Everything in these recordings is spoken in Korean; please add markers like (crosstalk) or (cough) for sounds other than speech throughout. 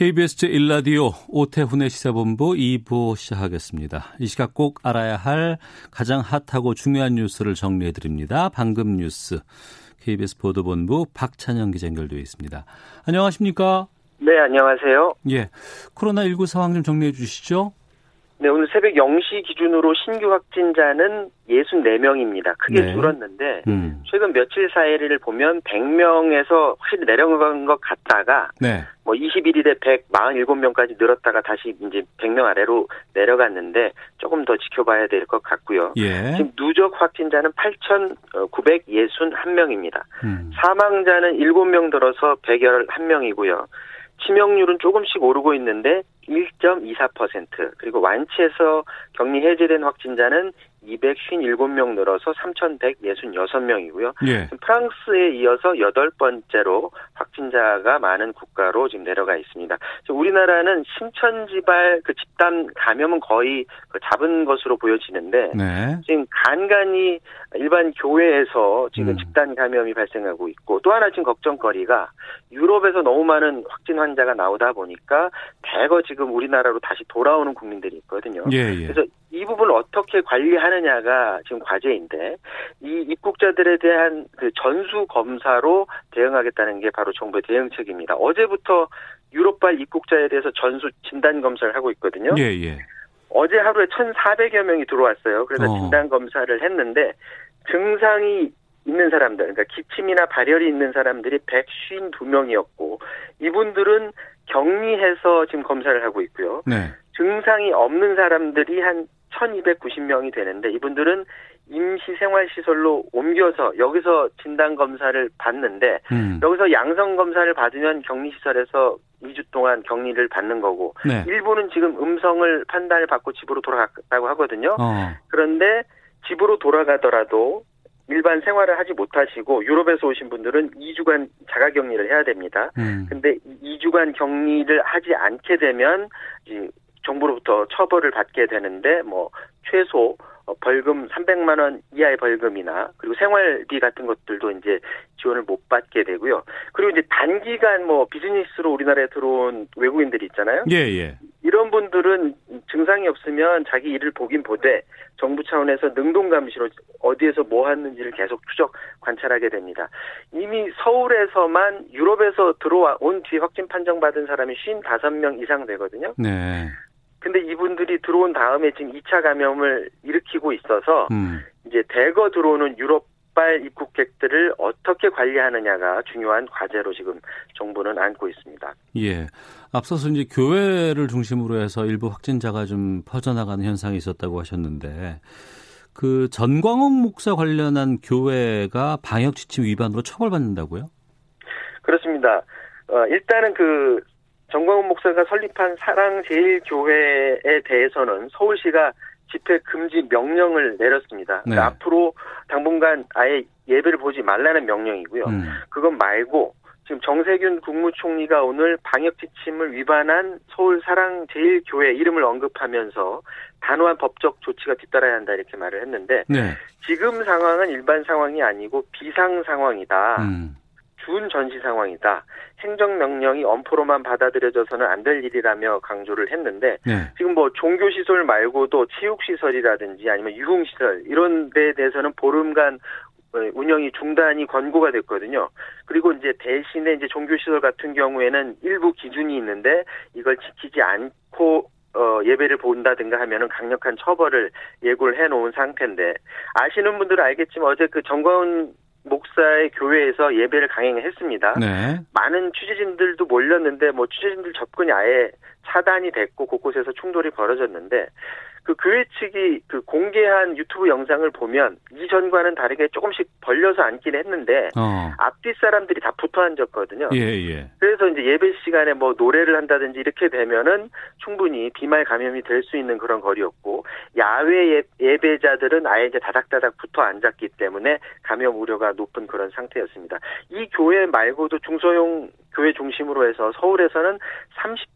KBS 제1라디오 오태훈의 시사본부 2부 시작하겠습니다. 이 시각 꼭 알아야 할 가장 핫하고 중요한 뉴스를 정리해드립니다. 방금 뉴스 KBS 보도본부 박찬영 기자 연결되어 있습니다. 안녕하십니까? 네, 안녕하세요. 예, 코로나19 상황 좀 정리해 주시죠. 네, 오늘 새벽 0시 기준으로 신규 확진자는 64명입니다. 크게 네. 줄었는데 음, 최근 며칠 사이를 보면 100명에서 확실히 내려간 것 같다가 네, 뭐 21일에 147명까지 늘었다가 다시 이제 100명 아래로 내려갔는데 조금 더 지켜봐야 될 것 같고요. 예, 지금 누적 확진자는 8,961명입니다. 음, 사망자는 7명 들어서 111명이고요. 치명률은 조금씩 오르고 있는데 1.24% 그리고 완치해서 격리 해제된 확진자는 257명 늘어서 3,166명이고요. 예, 프랑스에 이어서 여덟 번째로 확진자가 많은 국가로 지금 내려가 있습니다. 우리나라는 심천지발 그 집단 감염은 거의 그 잡은 것으로 보여지는데 네, 지금 간간히 일반 교회에서 지금 음. 집단 감염이 발생하고 있고 또 하나 지금 걱정거리가 유럽에서 너무 많은 확진 환자가 나오다 보니까 대거 지금 우리나라로 다시 돌아오는 국민들이 있거든요. 예, 예, 그래서 이 부분을 어떻게 관리하느냐가 지금 과제인데 이 입국자들에 대한 그 전수 검사로 대응하겠다는 게 바로 정부의 대응책입니다. 어제부터 유럽발 입국자에 대해서 전수 진단 검사를 하고 있거든요. 예, 예, 어제 하루에 1,400여 명이 들어왔어요. 그래서 어. 진단 검사를 했는데 증상이 있는 사람들, 그러니까 기침이나 발열이 있는 사람들이 152명이었고 이분들은 격리해서 지금 검사를 하고 있고요. 네, 증상이 없는 사람들이 한 1,290명이 되는데 이분들은 임시 생활시설로 옮겨서 여기서 진단 검사를 받는데 음, 여기서 양성 검사를 받으면 격리시설에서 2주 동안 격리를 받는 거고 네, 일부는 지금 음성을 판단을 받고 집으로 돌아갔다고 하거든요. 어, 그런데 집으로 돌아가더라도 일반 생활을 하지 못하시고 유럽에서 오신 분들은 2주간 자가 격리를 해야 됩니다. 음, 근데 2주간 격리를 하지 않게 되면 이 정부로부터 처벌을 받게 되는데 뭐 최소 어, 벌금 300만 원 이하의 벌금이나 그리고 생활비 같은 것들도 이제 지원을 못 받게 되고요. 그리고 이제 단기간 뭐 비즈니스로 우리나라에 들어온 외국인들이 있잖아요. 예, 예, 이런 분들은 증상이 없으면 자기 일을 보긴 보되 정부 차원에서 능동 감시로 어디에서 뭐 하는지를 계속 추적 관찰하게 됩니다. 이미 서울에서만 유럽에서 들어와 온 뒤에 확진 판정받은 사람이 55명 이상 되거든요. 네, 근데 이분들이 들어온 다음에 지금 2차 감염을 일으키고 있어서 음, 이제 대거 들어오는 유럽발 입국객들을 어떻게 관리하느냐가 중요한 과제로 지금 정부는 안고 있습니다. 예. 앞서서 이제 교회를 중심으로 해서 일부 확진자가 좀 퍼져나가는 현상이 있었다고 하셨는데 그 전광훈 목사 관련한 교회가 방역 지침 위반으로 처벌받는다고요? 그렇습니다. 어, 일단은 그 정광훈 목사가 설립한 사랑제일교회에 대해서는 서울시가 집회 금지 명령을 내렸습니다. 네. 그러니까 앞으로 당분간 아예 예배를 보지 말라는 명령이고요. 음, 그건 말고 지금 정세균 국무총리가 오늘 방역 지침을 위반한 서울 사랑제일교회 이름을 언급하면서 단호한 법적 조치가 뒤따라야 한다 이렇게 말을 했는데 네, 지금 상황은 일반 상황이 아니고 비상 상황이다. 음, 준 전시 상황이다. 행정명령이 엄포로만 받아들여져서는 안 될 일이라며 강조를 했는데 네, 지금 뭐 종교시설 말고도 체육시설이라든지 아니면 유흥시설 이런 데에 대해서는 보름간 어, 운영이 중단이 권고가 됐거든요. 그리고 이제 대신에 이제 종교시설 같은 경우에는 일부 기준이 있는데 이걸 지키지 않고 어, 예배를 본다든가 하면은 강력한 처벌을 예고를 해 놓은 상태인데 아시는 분들은 알겠지만 어제 그 정광훈 목사의 교회에서 예배를 강행했습니다. 네, 많은 취재진들도 몰렸는데 뭐 취재진들 접근이 아예 차단이 됐고 곳곳에서 충돌이 벌어졌는데 그 교회 측이 그 공개한 유튜브 영상을 보면 이전과는 다르게 조금씩 벌려서 앉긴 했는데 어. 앞뒤 사람들이 다 붙어 앉았거든요. 예, 예. 그래서 이제 예배 시간에 뭐 노래를 한다든지 이렇게 되면은 충분히 비말 감염이 될 수 있는 그런 거리였고 야외 예, 배자들은 아예 이제 다닥다닥 붙어 앉았기 때문에 감염 우려가 높은 그런 상태였습니다. 이 교회 말고도 중소형 교회 중심으로 해서 서울에서는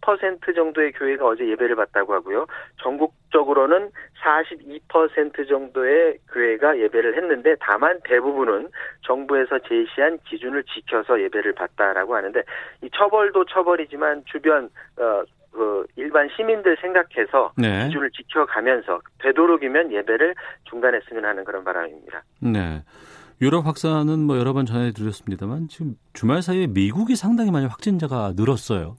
30% 정도의 교회가 어제 예배를 받다고 하고요. 전국 적으로는 42% 정도의 교회가 예배를 했는데 다만 대부분은 정부에서 제시한 기준을 지켜서 예배를 받다라고 하는데 이 처벌도 처벌이지만 주변 어, 그 일반 시민들 생각해서 네. 기준을 지켜가면서 되도록이면 예배를 중단했으면 하는 그런 바람입니다. 네. 유럽 확산은 뭐 여러 번 전해드렸습니다만 지금 주말 사이에 미국이 상당히 많이 확진자가 늘었어요.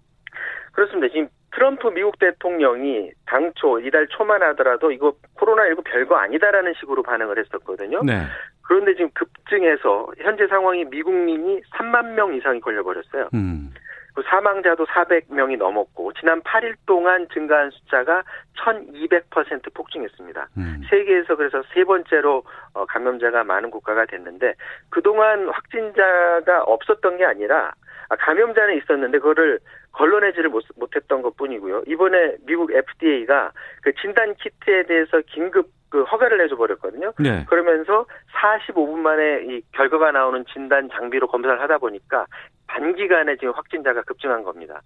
그렇습니다. 지금 트럼프 미국 대통령이 당초 이달 초만 하더라도 이거 코로나19 별거 아니다라는 식으로 반응을 했었거든요. 네. 그런데 지금 급증해서 현재 상황이 미국민이 3만 명 이상이 걸려버렸어요. 음. 그 사망자도 400명이 넘었고 지난 8일 동안 증가한 숫자가 1,200% 폭증했습니다. 음. 세계에서 그래서 세 번째로 어, 감염자가 많은 국가가 됐는데 그동안 확진자가 없었던 게 아니라 아, 감염자는 있었는데 그거를 걸러내지를 못, 못했던 것 뿐이고요. 이번에 미국 FDA가 그 진단 키트에 대해서 긴급 그 허가를 내줘 버렸거든요. 네. 그러면서 45분 만에 이 결과가 나오는 진단 장비로 검사를 하다 보니까 단기간에 지금 확진자가 급증한 겁니다.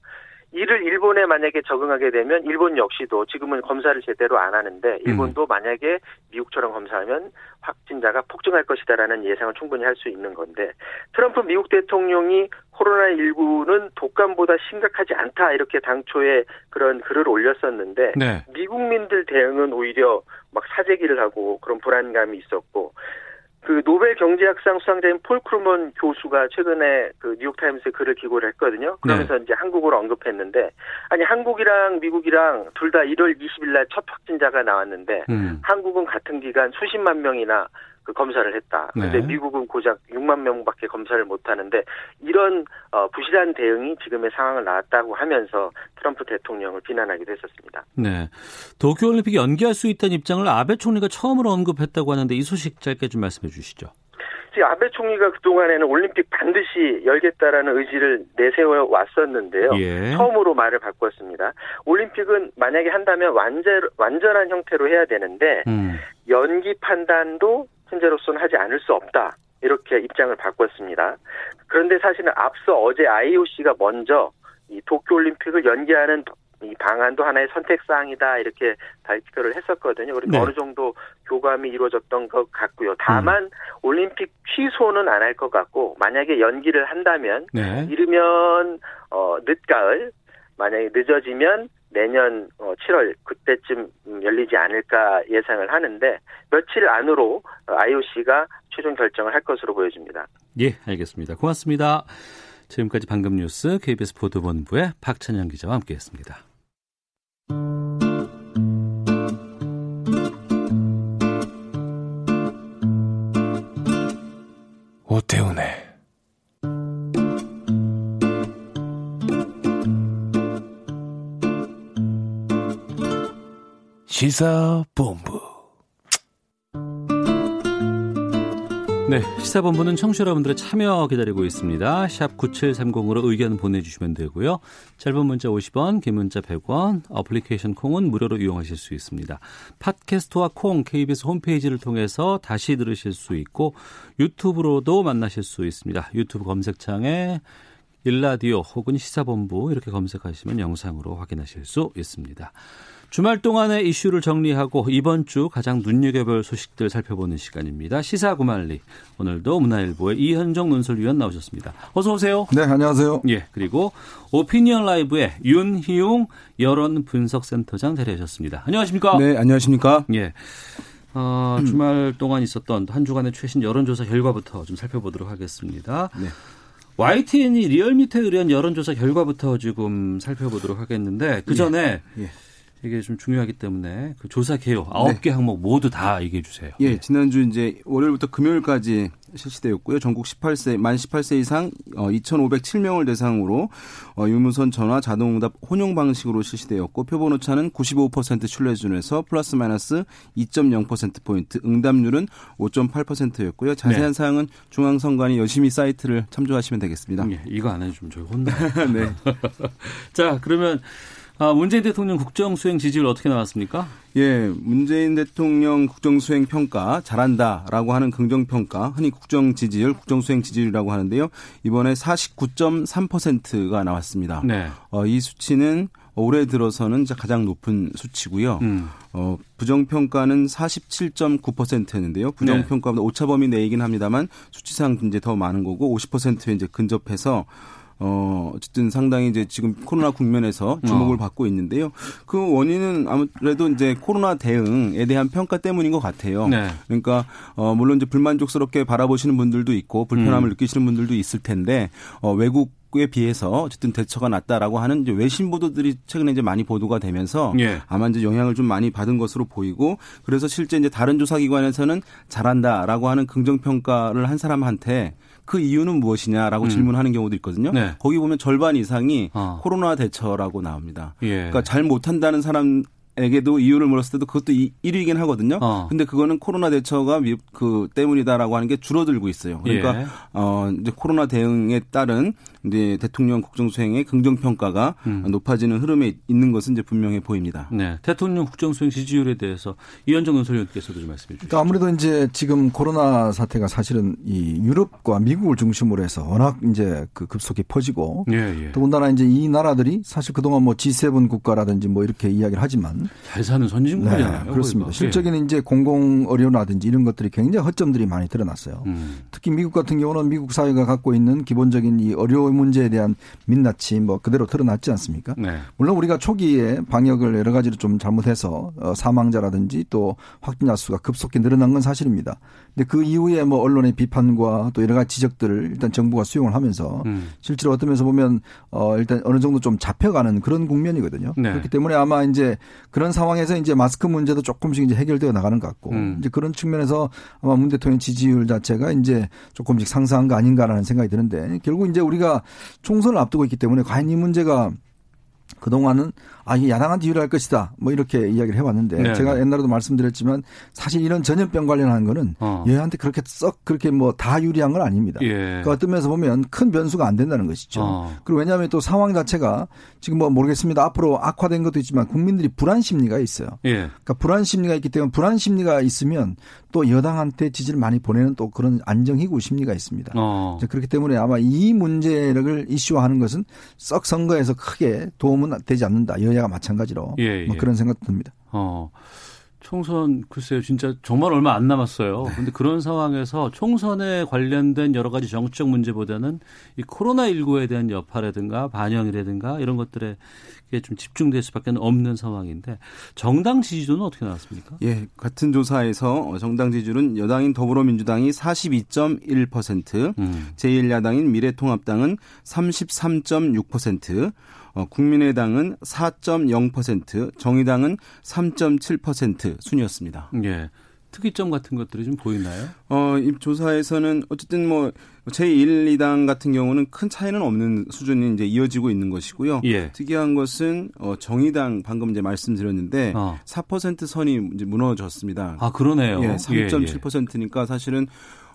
이를 일본에 만약에 적응하게 되면 일본 역시도 지금은 검사를 제대로 안 하는데 일본도 음. 만약에 미국처럼 검사하면 확진자가 폭증할 것이다라는 예상을 충분히 할 수 있는 건데 트럼프 미국 대통령이 코로나19는 독감보다 심각하지 않다 이렇게 당초에 그런 글을 올렸었는데 네. 미국민들 대응은 오히려 막 사재기를 하고 그런 불안감이 있었고 그 노벨 경제학상 수상자인 폴 크루그먼 교수가 최근에 그 뉴욕타임스에 글을 기고를 했거든요. 그러면서 네. 이제 한국을 언급했는데 아니 한국이랑 미국이랑 둘 다 1월 20일 날 첫 확진자가 나왔는데 음. 한국은 같은 기간 수십만 명이나 그 검사를 했다. 근데 네. 미국은 고작 6만 명밖에 검사를 못 하는데 이런 어, 부실한 대응이 지금의 상황을 낳았다고 하면서 트럼프 대통령을 비난하기도 했었습니다. 네. 도쿄 올림픽 연기할 수 있다는 입장을 아베 총리가 처음으로 언급했다고 하는데 이 소식 짧게 좀 말씀해 주시죠. 아베 총리가 그동안에는 올림픽 반드시 열겠다라는 의지를 내세워 왔었는데요. 예. 처음으로 말을 바꿨습니다. 올림픽은 만약에 한다면 완전, 완전한 형태로 해야 되는데, 음. 연기 판단도 현재로서는 하지 않을 수 없다. 이렇게 입장을 바꿨습니다. 그런데 사실은 앞서 어제 IOC가 먼저 이 도쿄올림픽을 연기하는 이 방안도 하나의 선택 사항이다 이렇게 발표를 했었거든요. 그리고 네. 어느 정도 교감이 이루어졌던 것 같고요. 다만 음. 올림픽 취소는 안 할 것 같고 만약에 연기를 한다면 네. 이르면 어 늦가을 만약에 늦어지면 내년 7월 어, 그때쯤 열리지 않을까 예상을 하는데 며칠 안으로 IOC가 최종 결정을 할 것으로 보여집니다. 예, 알겠습니다. 고맙습니다. 지금까지 방금 뉴스 KBS 보도본부의 박찬영 기자와 함께했습니다. 오태훈의 시사본부. 네, 시사본부는 청취자 여러분들의 참여 기다리고 있습니다. 샵 9730으로 의견 보내주시면 되고요. 짧은 문자 50원, 긴 문자 100원, 어플리케이션 콩은 무료로 이용하실 수 있습니다. 팟캐스트와 콩, KBS 홈페이지를 통해서 다시 들으실 수 있고 유튜브로도 만나실 수 있습니다. 유튜브 검색창에 일라디오 혹은 시사본부 이렇게 검색하시면 영상으로 확인하실 수 있습니다. 주말 동안의 이슈를 정리하고 이번 주 가장 눈여겨볼 소식들 살펴보는 시간입니다. 시사구말리. 오늘도 문화일보의 이현정 논설위원 나오셨습니다. 어서 오세요. 네, 안녕하세요. 예, 그리고 오피니언 라이브의 윤희용 여론 분석센터장 자리하셨습니다. 안녕하십니까? 네, 안녕하십니까? 예. 어, 주말 동안 있었던 한 주간의 최신 여론조사 결과부터 좀 살펴보도록 하겠습니다. 네. YTN이 리얼미터에 의한 여론조사 결과부터 지금 살펴보도록 하겠는데 그 전에 예. 예. 이게 좀 중요하기 때문에 그 조사 개요 아홉 개 항목 모두 다 얘기해 주세요. 예, 지난주 이제 월요일부터 금요일까지 실시되었고요. 전국 18세 만 18세 이상 어, 2,507명을 대상으로 어, 유무선 전화 자동응답 혼용 방식으로 실시되었고 표본 오차는 95% 신뢰 수준에서 플러스 마이너스 2.0% 포인트, 응답률은 5.8%였고요. 자세한 네. 사항은 중앙선관위 열심히 사이트를 참조하시면 되겠습니다. 예, 이거 안 해주면 저희 혼나. (laughs) 네. (laughs) 자, 그러면 아, 문재인 대통령 국정수행 지지율 어떻게 나왔습니까? 예, 문재인 대통령 국정수행 평가 잘한다라고 하는 긍정평가, 흔히 국정 지지율, 국정수행 지지율이라고 하는데요. 이번에 49.3%가 나왔습니다. 네. 어, 이 수치는 올해 들어서는 가장 높은 수치고요. 음. 어, 부정평가는 47.9%였는데요. 부정평가보다 네. 오차범위 내이긴 합니다만 수치상 이제 더 많은 거고 50%에 이제 근접해서 어, 어쨌든 상당히 이제 지금 코로나 국면에서 주목을 어. 받고 있는데요. 그 원인은 아무래도 이제 코로나 대응에 대한 평가 때문인 것 같아요. 네. 그러니까, 어, 물론 이제 불만족스럽게 바라보시는 분들도 있고 불편함을 음. 느끼시는 분들도 있을 텐데, 어, 외국 에 비해서 어쨌든 대처가 낮다라고 하는 이제 외신 보도들이 최근에 이제 많이 보도가 되면서 예. 아마 이제 영향을 좀 많이 받은 것으로 보이고 그래서 실제 이제 다른 조사기관에서는 잘한다라고 하는 긍정 평가를 한 사람한테 그 이유는 무엇이냐라고 음. 질문하는 경우도 있거든요. 네. 거기 보면 절반 이상이 어. 코로나 대처라고 나옵니다. 예. 그러니까 잘 못한다는 사람 에게도 이유를 물었을 때도 그것도 1위이긴 하거든요. 어. 근데 그거는 코로나 대처가 그 때문이다라고 하는 게 줄어들고 있어요. 그러니까 예. 어 이제 코로나 대응에 따른 이제 대통령 국정 수행의 긍정 평가가 음. 높아지는 흐름에 있는 것은 이제 분명해 보입니다. 네. 대통령 국정 수행 지지율에 대해서 이현정 논설위원께서도 좀 말씀해 주시죠. 그러니까 아무래도 이제 지금 코로나 사태가 사실은 이 유럽과 미국을 중심으로 해서 워낙 이제 그 급속히 퍼지고 예, 예. 더군다나 이제 이 나라들이 사실 그동안 뭐 G7 국가라든지 뭐 이렇게 이야기를 하지만 잘 사는 선진국이잖아요. 네, 그렇습니다. 실적인 예. 이제 공공 의료라든지 이런 것들이 굉장히 허점들이 많이 드러났어요. 음. 특히 미국 같은 경우는 미국 사회가 갖고 있는 기본적인 이 의료 문제에 대한 민낯이 뭐 그대로 드러났지 않습니까? 네. 물론 우리가 초기에 방역을 여러 가지로 좀 잘못해서 어, 사망자라든지 또 확진자 수가 급속히 늘어난 건 사실입니다. 근데 그 이후에 뭐 언론의 비판과 또 여러 가지 지적들을 일단 정부가 수용을 하면서 음. 실제로 어떤 면에서 보면 어 일단 어느 정도 좀 잡혀가는 그런 국면이거든요. 네. 그렇기 때문에 아마 이제 그런 상황에서 이제 마스크 문제도 조금씩 이제 해결되어 나가는 것 같고 음. 이제 그런 측면에서 아마 문 대통령 지지율 자체가 이제 조금씩 상승한 거 아닌가라는 생각이 드는데 결국 이제 우리가 총선을 앞두고 있기 때문에 과연 이 문제가 그동안은 아, 이 야당한테 유리할 것이다. 뭐 이렇게 이야기를 해왔는데 네. 제가 네. 옛날에도 말씀드렸지만 사실 이런 전염병 관련한 거는 어. 여야한테 그렇게 썩 그렇게 뭐 다 유리한 건 아닙니다. 예. 그 어떤 면에서 보면 큰 변수가 안 된다는 것이죠. 어. 그리고 왜냐하면 또 상황 자체가 지금 뭐 모르겠습니다. 앞으로 악화된 것도 있지만 국민들이 불안 심리가 있어요. 예. 그러니까 불안 심리가 있기 때문에 불안 심리가 있으면 또 여당한테 지지를 많이 보내는 또 그런 안정희구 심리가 있습니다. 어. 그렇기 때문에 아마 이 문제를 이슈화하는 것은 썩 선거에서 크게 도움은 되지 않는다. 여야 여야가 마찬가지로 예, 뭐 예. 그런 생각도 듭니다. 어. 총선 글쎄요 진짜 정말 얼마 안 남았어요. 네. 근데 그런 상황에서 총선에 관련된 여러 가지 정치적 문제보다는 이 코로나 19에 대한 여파라든가 반영이라든가 이런 것들에 좀 집중될 수밖에 없는 상황인데 정당 지지도는 어떻게 나왔습니까? 예, 같은 조사에서 정당 지지율은 여당인 더불어민주당이 42.1%, 음. 제1야당인 미래통합당은 33.6%, 어, 국민의당은 4.0%, 정의당은 3.7% 순이었습니다. 예. 특이점 같은 것들이 좀 보이나요? 어, 이 조사에서는 어쨌든 뭐 제1, 2당 같은 경우는 큰 차이는 없는 수준이 이제 이어지고 있는 것이고요. 예. 특이한 것은 어, 정의당 방금 이제 말씀드렸는데 어. 4% 선이 이제 무너졌습니다. 아, 그러네요. 예, 3.7%니까 예, 예. 사실은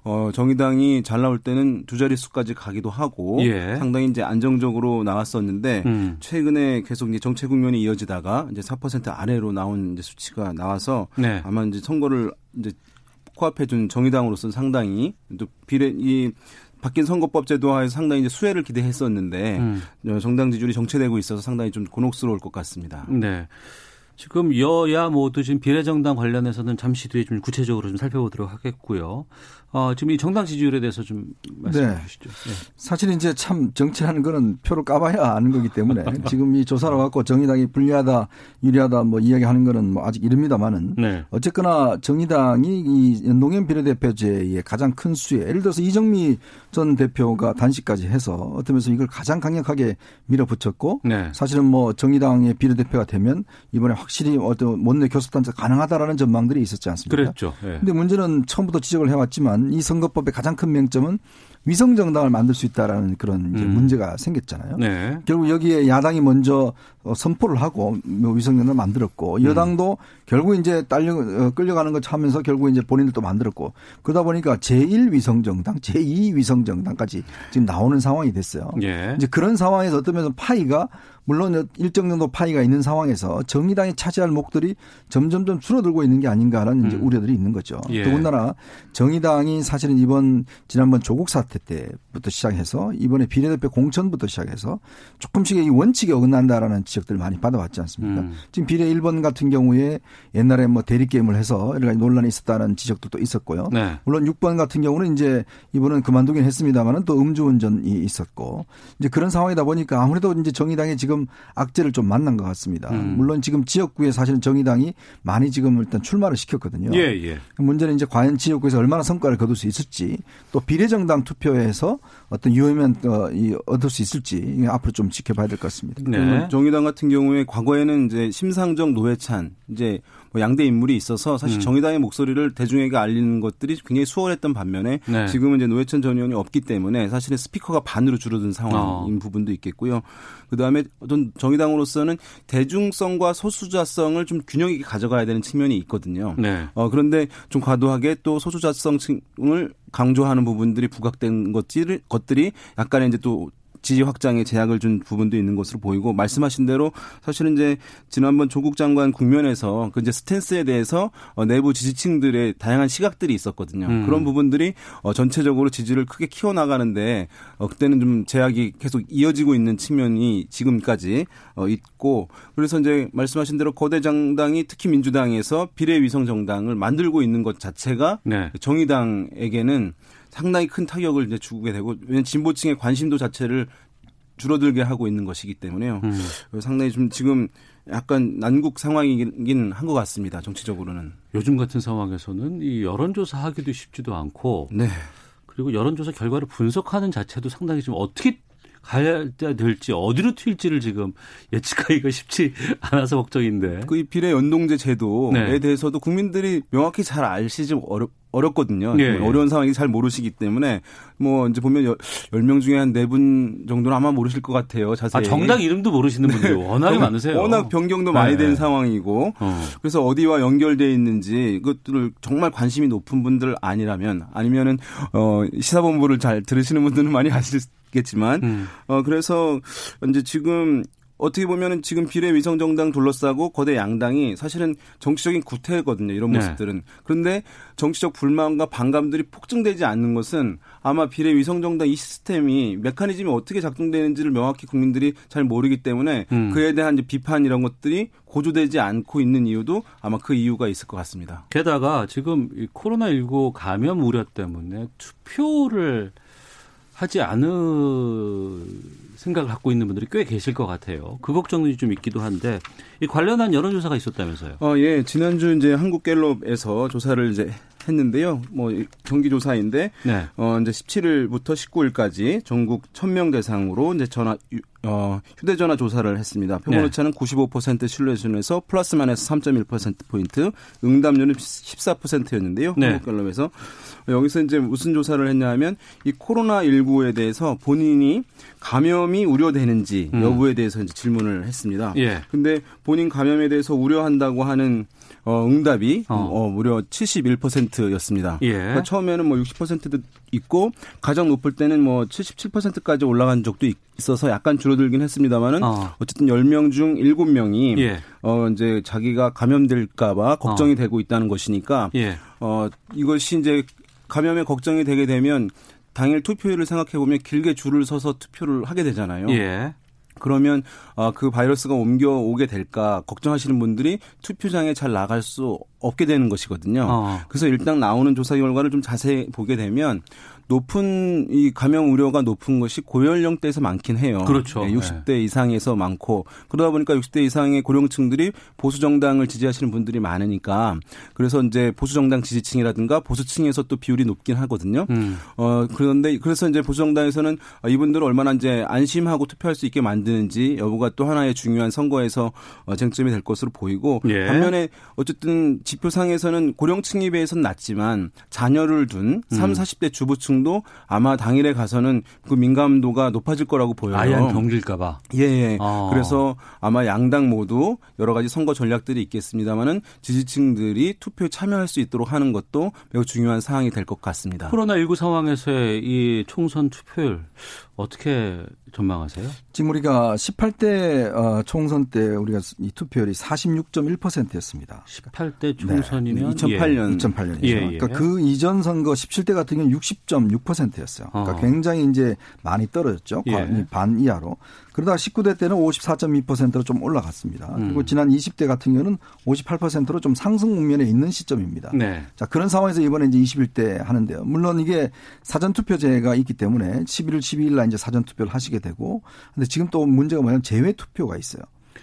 어, 정의당이 잘 나올 때는 두 자릿수까지 가기도 하고 예. 상당히 이제 안정적으로 나왔었는데 음. 최근에 계속 이제 정체 국면이 이어지다가 이제 4% 아래로 나온 이제 수치가 나와서 네. 아마 이제 선거를 이제 코앞에 둔 정의당으로서는 상당히 또 비례 이 바뀐 선거법 제도화에서 상당히 이제 수혜를 기대했었는데 음. 정당 지지율이 정체되고 있어서 상당히 좀 곤혹스러울 것 같습니다. 네. 지금 여야 모두 지금 비례정당 관련해서는 잠시 뒤에 좀 구체적으로 좀 살펴보도록 하겠고요. 어, 지금 이 정당 지지율에 대해서 좀 말씀해 네. 주시죠. 네. 사실 이제 참 정치라는 거는 표를 까봐야 아는 거기 때문에 (laughs) 지금 이 조사를 갖고 정의당이 불리하다, 유리하다 뭐 이야기하는 거는 뭐 아직 이릅니다만은 네. 어쨌거나 정의당이 이 연동형 비례대표제의 가장 큰 수에 예를 들어서 이정미 전 대표가 단식까지 해서 어떤 면에서 이걸 가장 강력하게 밀어붙였고 네. 사실은 뭐 정의당의 비례대표가 되면 이번에 확실히 어떤 원내 교섭단체 가능하다라는 전망들이 있었지 않습니까? 그랬죠. 예. 근데 문제는 처음부터 지적을 해왔지만 이 선거법의 가장 큰 맹점은 위성 정당을 만들 수 있다라는 그런 음. 문제가 생겼잖아요. 네. 결국 여기에 야당이 먼저 어, 선포를 하고 뭐 위성 정당을 만들었고 음. 여당도 음. 결국 이제 딸려 어, 끌려가는 거 하면서 결국 이제 본인들도 만들었고 그러다 보니까 제1 위성 정당, 제2 위성 정당까지 지금 나오는 상황이 됐어요. 예. 이제 그런 상황에서 면에서 파이가 물론 일정 정도 파이가 있는 상황에서 정의당이 차지할 목들이 점점점 줄어들고 있는 게 아닌가라는 음. 이제 우려들이 있는 거죠. 예. 더군다나 정의당이 사실은 이번 지난번 조국 사태 때부터 시작해서 이번에 비례대표 공천부터 시작해서 조금씩 이 원칙에 어긋난다라는 지적들을 많이 받아왔지 않습니까? 음. 지금 비례 1번 같은 경우에 옛날에 뭐 대리 게임을 해서 여러 가지 논란이 있었다는 지적도 또 있었고요. 네. 물론 6번 같은 경우는 이제 이번은 그만두긴 했습니다만은 또 음주운전이 있었고 이제 그런 상황이다 보니까 아무래도 이제 정의당이 지금 지금 악재를 좀 만난 것 같습니다. 음. 물론 지금 지역구에 사실은 정의당이 많이 지금 일단 출마를 시켰거든요. 예, 예. 문제는 이제 과연 지역구에서 얼마나 성과를 거둘 수 있을지 또 비례정당 투표에서 어떤 유의면 어, 얻을 수 있을지 앞으로 좀 지켜봐야 될 것 같습니다. 네. 정의당 같은 경우에 과거에는 이제 심상정 노회찬 이제 뭐 양대 인물이 있어서 사실 음. 정의당의 목소리를 대중에게 알리는 것들이 굉장히 수월했던 반면에 네. 지금은 이제 노회찬 전 의원이 없기 때문에 사실은 스피커가 반으로 줄어든 상황인 어. 부분도 있겠고요. 그 다음에 어떤 정의당으로서는 대중성과 소수자성을 좀 균형 있게 가져가야 되는 측면이 있거든요. 네. 어, 그런데 좀 과도하게 또 소수자성을 강조하는 부분들이 부각된 것들이, 것들이 약간의 이제 또 지지 확장에 제약을 준 부분도 있는 것으로 보이고 말씀하신 대로 사실은 이제 지난번 조국 장관 국면에서 그 이제 스탠스에 대해서 어, 내부 지지층들의 다양한 시각들이 있었거든요. 음. 그런 부분들이 어, 전체적으로 지지를 크게 키워나가는데 어, 그때는 좀 제약이 계속 이어지고 있는 측면이 지금까지 있고 그래서 이제 말씀하신 대로 거대 정당이 특히 민주당에서 비례위성 정당을 만들고 있는 것 자체가 네. 정의당에게는 상당히 큰 타격을 이제 주게 되고 왜냐면 진보층의 관심도 자체를 줄어들게 하고 있는 것이기 때문에요. 음. 상당히 좀 지금 약간 난국 상황이긴 한 것 같습니다. 정치적으로는. 요즘 같은 상황에서는 이 여론조사 하기도 쉽지도 않고. 네. 그리고 여론조사 결과를 분석하는 자체도 상당히 좀 어떻게 가야 될지 어디로 튈지를 지금 예측하기가 (laughs) 쉽지 않아서 걱정인데. 그 비례 연동제 제도에 네. 대해서도 국민들이 명확히 잘 알시 좀 어렵 어렵거든요. 예. 어려운 상황이 잘 모르시기 때문에 뭐 이제 보면 10명 중에 한 4분 정도는 아마 모르실 것 같아요. 자세히. 아, 정당 이름도 모르시는 분들 네. 워낙 (laughs) 많으세요. 워낙 변경도 많이 된 네. 상황이고 어. 그래서 어디와 연결돼 있는지 이것들을 정말 관심이 높은 분들 아니라면 아니면은 어 시사본부를 잘 들으시는 분들은 많이 아실 겠지만 음. 어 그래서 이제 지금 어떻게 보면은 지금 비례위성 정당 둘러싸고 거대 양당이 사실은 정치적인 구태거든요. 이런 네. 모습들은. 네. 그런데 정치적 불만과 반감들이 폭증되지 않는 것은 아마 비례위성 정당 이 시스템이 메커니즘이 어떻게 작동되는지를 명확히 국민들이 잘 모르기 때문에 음. 그에 대한 비판 이런 것들이 고조되지 않고 있는 이유도 아마 그 이유가 있을 것 같습니다. 게다가 지금 코로나 19 감염 우려 때문에 투표를 하지 않을 생각을 갖고 있는 분들이 꽤 계실 것 같아요. 그 걱정이 좀 있기도 한데 이 관련한 여론조사가 있었다면서요? 어, 예. 지난주 이제 한국갤럽에서 조사를 이제 했는데요. 뭐 경기 조사인데 네. 어 이제 17일부터 19일까지 전국 1000명 대상으로 이제 전화 어 휴대전화 조사를 했습니다. 표본 네. 오차는 95% 신뢰 수준에서 플러스 마이너스 3.1% 포인트, 응답률은 14%였는데요. 네. 한국갤럽에서 여기서 이제 무슨 조사를 했냐하면 이 코로나 19에 대해서 본인이 감염이 우려되는지 음. 여부에 대해서 이제 질문을 했습니다. 예. 근데 본인 감염에 대해서 우려한다고 하는 어, 응답이 어. 어 무려 71%였습니다. 예. 그러니까 처음에는 뭐 60%도 있고 가장 높을 때는 뭐 77%까지 올라간 적도 있어서 약간 줄어들긴 했습니다만은 어. 쨌든 10명 중 7명이 예. 어 이제 자기가 감염될까 봐 걱정이 어. 되고 있다는 것이니까 예. 어 이것이 이제 감염에 걱정이 되게 되면 당일 투표율을 생각해 보면 길게 줄을 서서 투표를 하게 되잖아요. 예. 그러면 어, 그 바이러스가 옮겨오게 될까 걱정하시는 분들이 투표장에 잘 나갈 수 없게 되는 것이거든요. 어. 그래서 일단 나오는 조사 결과를 좀 자세히 보게 되면 높은 이 감염 우려가 높은 것이 고연령대에서 많긴 해요. 그렇죠. 네, 60대 이상에서 많고 그러다 보니까 60대 이상의 고령층들이 보수 정당을 지지하시는 분들이 많으니까 그래서 이제 보수 정당 지지층이라든가 보수층에서 또 비율이 높긴 하거든요. 음. 어 그런데 그래서 이제 보수 정당에서는 이분들을 얼마나 이제 안심하고 투표할 수 있게 만드는지 여부가 또 하나의 중요한 선거에서 어, 쟁점이 될 것으로 보이고 예. 반면에 어쨌든 지표상에서는 고령층에 비해서는 낮지만 자녀를 둔 3, 음. 40대 주부층 도 아마 당일에 가서는 그 민감도가 높아질 거라고 보여요. 아양 경질까봐. 예, 예. 아. 그래서 아마 양당 모두 여러 가지 선거 전략들이 있겠습니다만은 지지층들이 투표에 참여할 수 있도록 하는 것도 매우 중요한 사항이 될 것 같습니다. 코로나 19 상황에서의 이 총선 투표율 어떻게 전망하세요? 지금 우리가 18대 어, 총선 때 우리가 이 투표율이 46.1%였습니다. 18대 총선이면 네. 2008년 예. 2008년이죠. 예, 예. 그러니까 그 이전 선거 17대 같은 경우는 60.6%였어요. 그러니까 어. 굉장히 이제 많이 떨어졌죠. 예. 반 이하로. 그러다가 19대 때는 54.2%로 좀 올라갔습니다. 음. 그리고 지난 20대 같은 경우는 58%로 좀 상승 국면에 있는 시점입니다. 네. 자, 그런 상황에서 이번에 이제 21대 하는데요. 물론 이게 사전 투표제가 있기 때문에 11월 12일 날 이제 사전 투표를 하시게 되고 근데 지금 또 문제가 뭐냐면 재외투표가 있어요.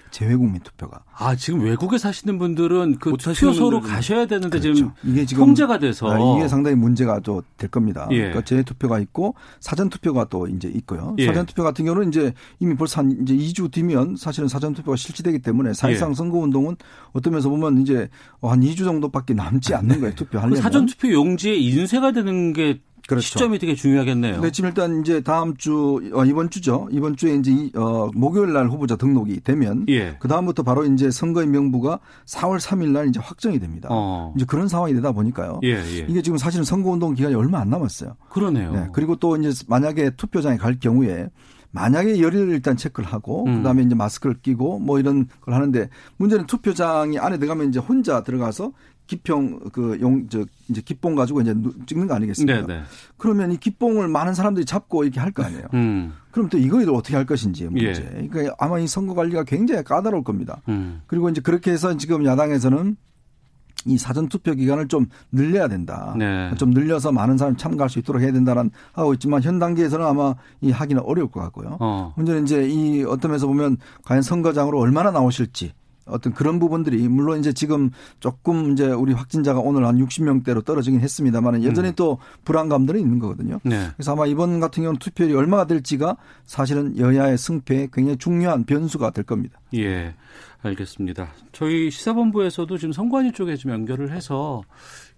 재외국민 투표가. 아 지금 외국에 사시는 분들은 그 투표소로 가셔야 되는데 그렇죠. 지금 이게 지금 통제가 돼서 아, 이게 상당히 문제가 또 될 겁니다. 예. 그러니까 재투표가 있고 사전 투표가 또 이제 있고요. 예. 사전 투표 같은 경우는 이제 이미 벌써 한 이제 2주 뒤면 사실은 사전 투표가 실시되기 때문에 사실상 예. 선거 운동은 어떤 면에서 보면 이제 한 2주 정도밖에 남지 않는 거예요. (laughs) 투표하려면. 사전 투표 용지에 인쇄가 되는 게 그렇죠. 시점이 되게 중요하겠네요. 네, 지금 일단 이제 다음 주 어, 이번 주죠. 이번 주에 이제 어, 목요일 날 후보자 등록이 되면 예. 그 다음부터 바로 이제 선거인 명부가 4월 3일 날 이제 확정이 됩니다. 어. 이제 그런 상황이 되다 보니까요. 예, 예. 이게 지금 사실은 선거운동 기간이 얼마 안 남았어요. 그러네요. 네, 그리고 또 이제 만약에 투표장에 갈 경우에 만약에 열의를 일단 체크를 하고 음. 그다음에 이제 마스크를 끼고 뭐 이런 걸 하는데 문제는 투표장이 안에 들어가면 이제 혼자 들어가서 기평 그용저 이제 기봉 가지고 이제 찍는 거 아니겠습니까? 네네. 네. 그러면 이 기봉을 많은 사람들이 잡고 이렇게 할 거 아니에요. 음. 그럼 또 이거를 어떻게 할 것인지 문제. 예. 그러니까 아마 이 선거 관리가 굉장히 까다로울 겁니다. 음. 그리고 이제 그렇게 해서 지금 야당에서는 이 사전 투표 기간을 좀 늘려야 된다. 네. 좀 늘려서 많은 사람이 참가할 수 있도록 해야 된다는 하고 있지만 현 단계에서는 아마 이 하기는 어려울 것 같고요. 어. 문제는 이제 이 어떤 면에서 보면 과연 선거장으로 얼마나 나오실지 어떤 그런 부분들이 물론 이제 지금 조금 이제 우리 확진자가 오늘 한 60명대로 떨어지긴 했습니다만 여전히 음. 또 불안감들은 있는 거거든요. 네. 그래서 아마 이번 같은 경우는 투표율이 얼마가 될지가 사실은 여야의 승패에 굉장히 중요한 변수가 될 겁니다. 예. 알겠습니다. 저희 시사본부에서도 지금 선관위 쪽에 좀 연결을 해서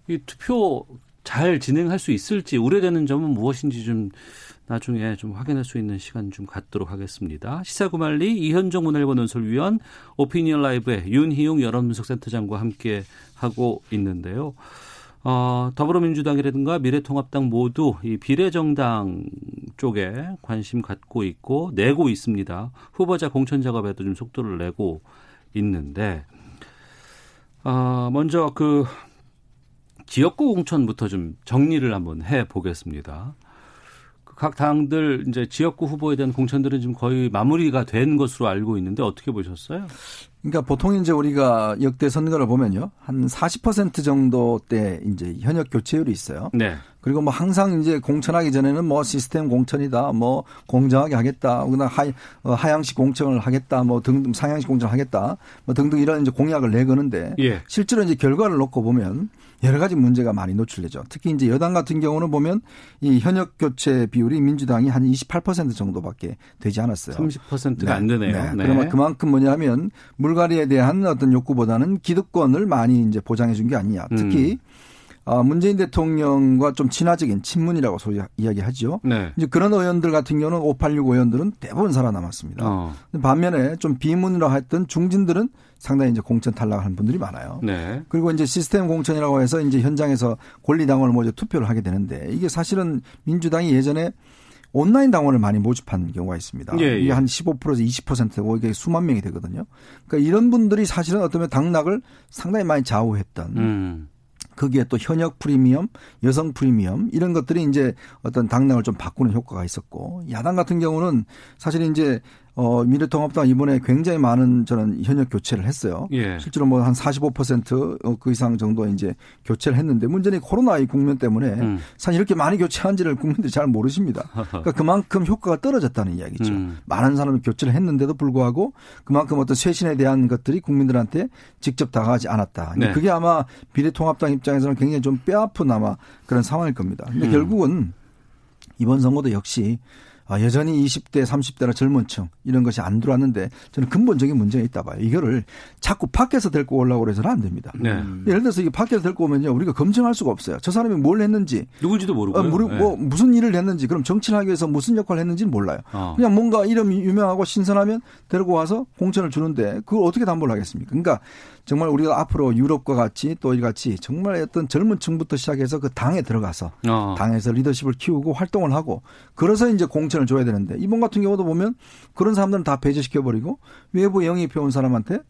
이 투표 잘 진행할 수 있을지 우려되는 점은 무엇인지 좀 나중에 좀 확인할 수 있는 시간 좀 갖도록 하겠습니다. 시사구말리 이현정 문화일보 논설위원 오피니언 라이브의 윤희용 여론분석센터장과 함께 하고 있는데요. 어, 더불어민주당이라든가 미래통합당 모두 이 비례정당 쪽에 관심 갖고 있고 내고 있습니다. 후보자 공천 작업에도 좀 속도를 내고 있는데 어, 먼저 그 지역구 공천부터 좀 정리를 한번 해 보겠습니다. 각 당들 이제 지역구 후보에 대한 공천들은 지금 거의 마무리가 된 것으로 알고 있는데 어떻게 보셨어요? 그러니까 보통 이제 우리가 역대 선거를 보면요. 한 40% 정도 때 이제 현역 교체율이 있어요. 네. 그리고 뭐 항상 이제 공천하기 전에는 뭐 시스템 공천이다, 뭐 공정하게 하겠다, 그다음 하, 어, 하향식 공천을 하겠다, 뭐 등등 상향식 공천을 하겠다, 뭐 등등 이런 이제 공약을 내거는데 예. 실제로 이제 결과를 놓고 보면 여러 가지 문제가 많이 노출되죠. 특히 이제 여당 같은 경우는 보면 이 현역 교체 비율이 민주당이 한 28% 정도밖에 되지 않았어요. 30%가 네. 안 되네요. 네. 네. 그러면 그만큼 뭐냐면 물갈이에 대한 어떤 욕구보다는 기득권을 많이 이제 보장해 준 게 아니냐. 특히 음. 아, 문재인 대통령과 좀 친화적인 친문이라고 소위 이야기하죠. 네. 이제 그런 의원들 같은 경우는 586 의원들은 대부분 살아남았습니다. 어. 반면에 좀 비문이라고 했던 중진들은 상당히 이제 공천 탈락하는 분들이 많아요. 네. 그리고 이제 시스템 공천이라고 해서 이제 현장에서 권리당원을 모두 투표를 하게 되는데 이게 사실은 민주당이 예전에 온라인 당원을 많이 모집한 경우가 있습니다. 예, 예. 이게 한 15%에서 20%고 이게 수만 명이 되거든요. 그러니까 이런 분들이 사실은 어쩌면 당락을 상당히 많이 좌우했던 음. 거기에 또 현역 프리미엄, 여성 프리미엄 이런 것들이 이제 어떤 당락을 좀 바꾸는 효과가 있었고 야당 같은 경우는 사실 이제 어, 미래통합당 이번에 굉장히 많은 저는 현역 교체를 했어요. 예. 실제로 뭐 한 45%그 이상 정도 이제 교체를 했는데 문제는 코로나19 국면 때문에 음. 사실 이렇게 많이 교체한지를 국민들이 잘 모르십니다. (laughs) 그러니까 그만큼 효과가 떨어졌다는 이야기죠. 음. 많은 사람이 교체를 했는데도 불구하고 그만큼 어떤 쇄신에 대한 것들이 국민들한테 직접 다가가지 않았다. 네. 그게 아마 미래통합당 입장에서는 굉장히 좀 뼈아픈 아마 그런 상황일 겁니다. 근데 음. 결국은 이번 선거도 역시 아, 여전히 20대, 30대나 젊은 층 이런 것이 안 들어왔는데 저는 근본적인 문제가 있다 봐요. 이거를 자꾸 밖에서 데리고 오려고 해서는 안 됩니다. 네. 음. 예를 들어서 이 밖에서 데리고 오면요. 우리가 검증할 수가 없어요. 저 사람이 뭘 했는지. 누군지도 모르고. 어, 모르, 네. 뭐 무슨 일을 했는지 그럼 정치를 하기 위해서 무슨 역할을 했는지는 몰라요. 어. 그냥 뭔가 이름이 유명하고 신선하면 데리고 와서 공천을 주는데 그걸 어떻게 담보를 하겠습니까? 그러니까 정말 우리가 앞으로 유럽과 같이 또 이같이 정말 어떤 젊은 층부터 시작해서 그 당에 들어가서 어. 당에서 리더십을 키우고 활동을 하고 그래서 이제 공천 을 줘야 되는데 이번 같은 경우도 보면 그런 사람들은 다 배제시켜 버리고 외부 영입해 온 사람한테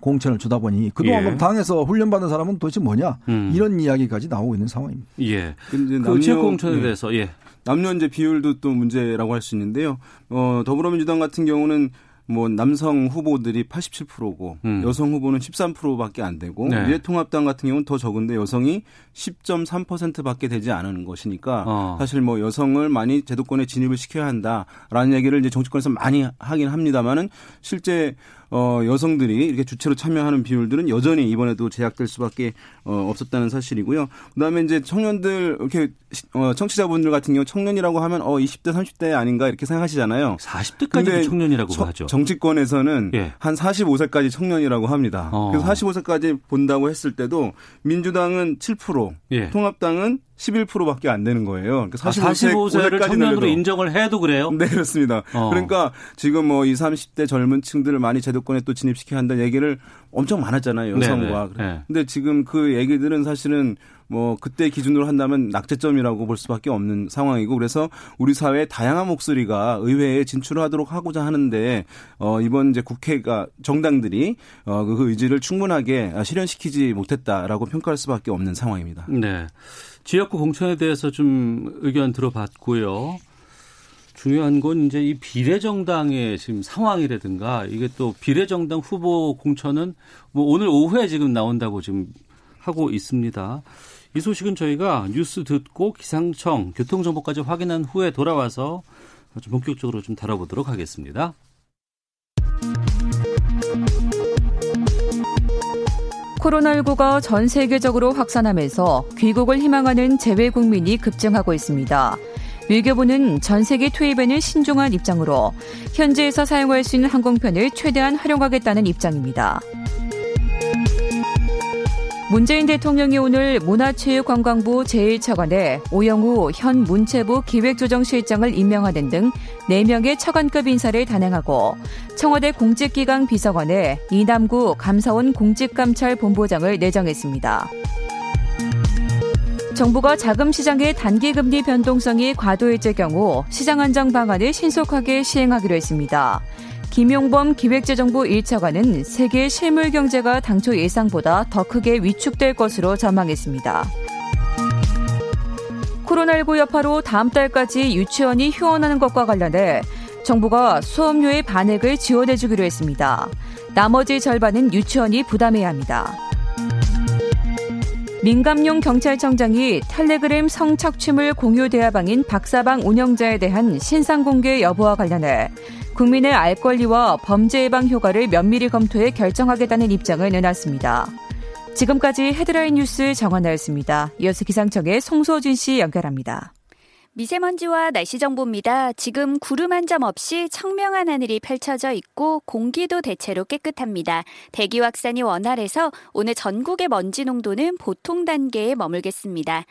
공천을 주다 보니 그동안 예. 당에서 훈련받은 사람은 도대체 뭐냐 음. 이런 이야기까지 나오고 있는 상황입니다. 예. 그 지역 공천에 예. 대해서 예. 남녀 이제 비율도 또 문제라고 할 수 있는데요. 어, 더불어민주당 같은 경우는 뭐 남성 후보들이 87%고 음. 여성 후보는 13%밖에 안 되고 네. 미래통합당 같은 경우는 더 적은데 여성이 10.3%밖에 되지 않은 것이니까 어. 사실 뭐 여성을 많이 제도권에 진입을 시켜야 한다라는 얘기를 이제 정치권에서 많이 하긴 합니다만은 실제 어, 여성들이 이렇게 주체로 참여하는 비율들은 여전히 이번에도 제약될 수밖에 어, 없었다는 사실이고요. 그다음에 이제 청년들 이렇게 어, 청취자분들 같은 경우 청년이라고 하면 어 20대 30대 아닌가 이렇게 생각하시잖아요. 40대까지 청년이라고 저, 하죠. 정치권에서는 예. 한 45세까지 청년이라고 합니다. 어. 그래서 45세까지 본다고 했을 때도 민주당은 7%, 예. 통합당은 11%밖에 안 되는 거예요. 그러니까 45세, 아, 를 청년으로 인정을 해도 그래요? 네, 그렇습니다. 어. 그러니까 지금 뭐 20, 30대 젊은 층들을 많이 제도권에 또 진입시켜야 한다는 얘기를 엄청 많았잖아요. 여성과. 네, 네. 네. 근데 지금 그 얘기들은 사실은 뭐 그때 기준으로 한다면 낙제점이라고 볼 수밖에 없는 상황이고 그래서 우리 사회의 다양한 목소리가 의회에 진출하도록 하고자 하는데 어 이번 이제 국회가 정당들이 어그 의지를 충분하게 실현시키지 못했다라고 평가할 수밖에 없는 상황입니다. 네. 지역구 공천에 대해서 좀 의견 들어봤고요. 중요한 건 이제 이 비례정당의 지금 상황이라든가 이게 또 비례정당 후보 공천은 뭐 오늘 오후에 지금 나온다고 지금 하고 있습니다. 이 소식은 저희가 뉴스 듣고 기상청 교통정보까지 확인한 후에 돌아와서 좀 본격적으로 좀 다뤄보도록 하겠습니다. 코로나19가 전 세계적으로 확산하면서 귀국을 희망하는 재외 국민이 급증하고 있습니다. 외교부는 전 세계 투입에는 신중한 입장으로 현지에서 사용할 수 있는 항공편을 최대한 활용하겠다는 입장입니다. 문재인 대통령이 오늘 문화체육관광부 제1차관에 오영우 현 문체부 기획조정실장을 임명하는 등 4명의 차관급 인사를 단행하고 청와대 공직기강 비서관에 이남구 감사원 공직감찰본부장을 내정했습니다. 정부가 자금 시장의 단기 금리 변동성이 과도해질 경우 시장 안정 방안을 신속하게 시행하기로 했습니다. 김용범 기획재정부 1차관은 세계 실물 경제가 당초 예상보다 더 크게 위축될 것으로 전망했습니다. 코로나19 여파로 다음 달까지 유치원이 휴원하는 것과 관련해 정부가 수업료의 반액을 지원해주기로 했습니다. 나머지 절반은 유치원이 부담해야 합니다. 민감용 경찰청장이 텔레그램 성착취물 공유 대화방인 박사방 운영자에 대한 신상 공개 여부와 관련해 국민의 알 권리와 범죄 예방 효과를 면밀히 검토해 결정하겠다는 입장을 내놨습니다. 지금까지 헤드라인 뉴스 정원나였습니다. 이어서 기상청의 송소진 씨 연결합니다. 미세먼지와 날씨 정보입니다. 지금 구름 한 점 없이 청명한 하늘이 펼쳐져 있고 공기도 대체로 깨끗합니다. 대기 확산이 원활해서 오늘 전국의 먼지 농도는 보통 단계에 머물겠습니다.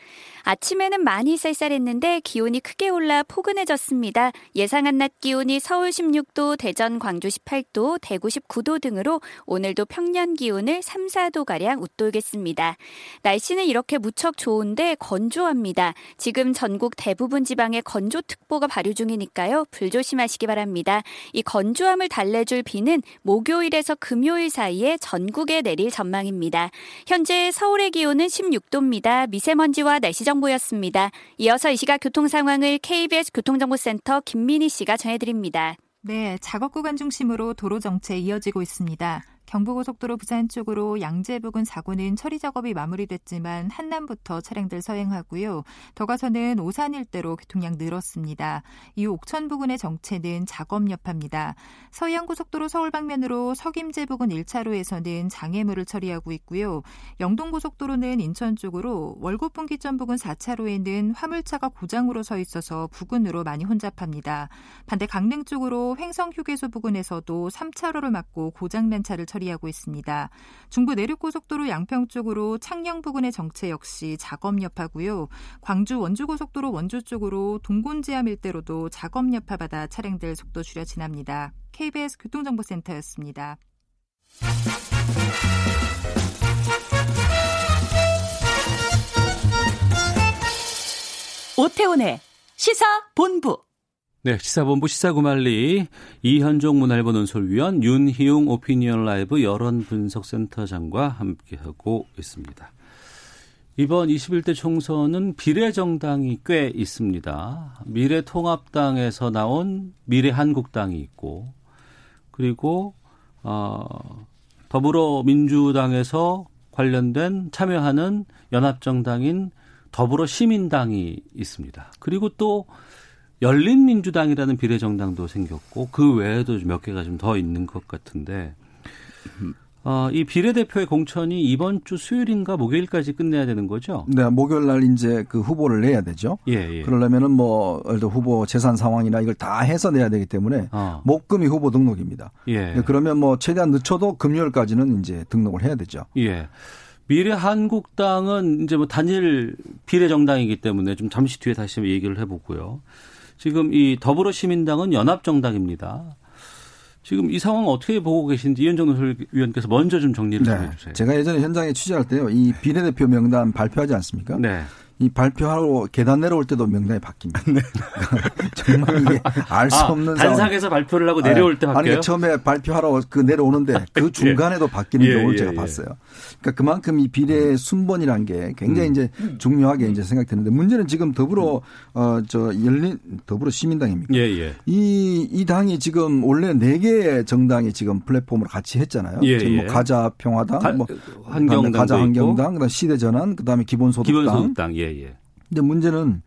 아침에는 많이 쌀쌀했는데 기온이 크게 올라 포근해졌습니다. 예상한 낮 기온이 서울 16도, 대전, 광주 18도, 대구 19도 등으로 오늘도 평년 기온을 3, 4도 가량 웃돌겠습니다. 날씨는 이렇게 무척 좋은데 건조합니다. 지금 전국 대부분 대부분 지방에 건조특보가 발효 중이니까요. 불조심하시기 바랍니다. 이 건조함을 달래줄 비는 목요일에서 금요일 사이에 전국에 내릴 전망입니다. 현재 서울의 기온은 16도입니다. 미세먼지와 날씨 정보였습니다. 이어서 이 시각 교통 상황을 KBS 교통정보센터 김민희 씨가 전해드립니다. 네, 작업 구간 중심으로 도로 정체 이어지고 있습니다. 경부고속도로 부산 쪽으로 양재 부근 사고는 처리 작업이 마무리됐지만 한남부터 차량들 서행하고요. 더 가서는 오산 일대로 교통량 늘었습니다. 이 옥천 부근의 정체는 작업 여파입니다. 서해안고속도로 서울 방면으로 석임제 부근 1차로에서는 장애물을 처리하고 있고요. 영동고속도로는 인천 쪽으로 월곡분기점 부근 4차로에는 화물차가 고장으로 서 있어서 부근으로 많이 혼잡합니다. 반대 강릉 쪽으로 횡성휴게소 부근에서도 3차로를 막고 고장난 차를 처리하고 있습니다. 중부 내륙고속도로 양평 쪽으로 창녕 부근의 정체 역시 작업 여파고요. 광주 원주고속도로 원주 쪽으로 동곤지암 일대로도 작업 여파받아 차량들 속도 줄여 지납니다. KBS 교통정보센터였습니다. 오태훈의 시사 본부. 네, 시사본부 시사구말리 이현종 문화일보 논설위원 윤희용 오피니언 라이브 여론분석센터장과 함께하고 있습니다. 이번 21대 총선은 비례정당이 꽤 있습니다. 미래통합당에서 나온 미래한국당이 있고 그리고 어, 더불어민주당에서 관련된 참여하는 연합정당인 더불어시민당이 있습니다. 그리고 또 열린민주당이라는 비례정당도 생겼고 그 외에도 몇 개가 좀 더 있는 것 같은데 어, 이 비례대표의 공천이 이번 주 수요일인가 목요일까지 끝내야 되는 거죠? 네, 목요일 날 이제 그 후보를 내야 되죠. 예, 예. 그러려면은 뭐, 예를 들어 후보 재산 상황이나 이걸 다 해서 내야 되기 때문에 어. 목금이 후보 등록입니다. 예. 네, 그러면 뭐 최대한 늦춰도 금요일까지는 이제 등록을 해야 되죠. 예. 미래 한국당은 이제 뭐 단일 비례정당이기 때문에 좀 잠시 뒤에 다시 얘기를 해보고요. 지금 이 더불어시민당은 연합정당입니다. 지금 이 상황 어떻게 보고 계신지 이현정 의원께서 먼저 좀 정리를 네. 좀 해주세요. 제가 예전에 현장에 취재할 때요, 이 비례대표 명단 발표하지 않습니까? 네. 이 발표하러 계단 내려올 때도 명단이 바뀝니다. 네. (laughs) 정말 이게 알수 아, 없는 단상에서 발표를 하고 내려올 때 네. 바뀌어요? 아니 처음에 발표하러 그 내려오는데 그 예. 중간에도 바뀌는 예, 경우를 예, 제가 예. 봤어요. 그러니까 그만큼 이 비례 순번이라는 게 굉장히 음. 이제 중요하게 이제 생각되는데 문제는 지금 더불어 어저 열린 더불어 시민당입니까? 예, 예. 이, 이 당이 지금 원래 네 개의 정당이 지금 플랫폼으로 같이 했잖아요. 예, 뭐 예. 가자 평화당, 가, 뭐 환경당, 가자 환경당, 그다음 시대 전환, 그다음에 기본소득당. 기본소득당. 예, 예. 근데 문제는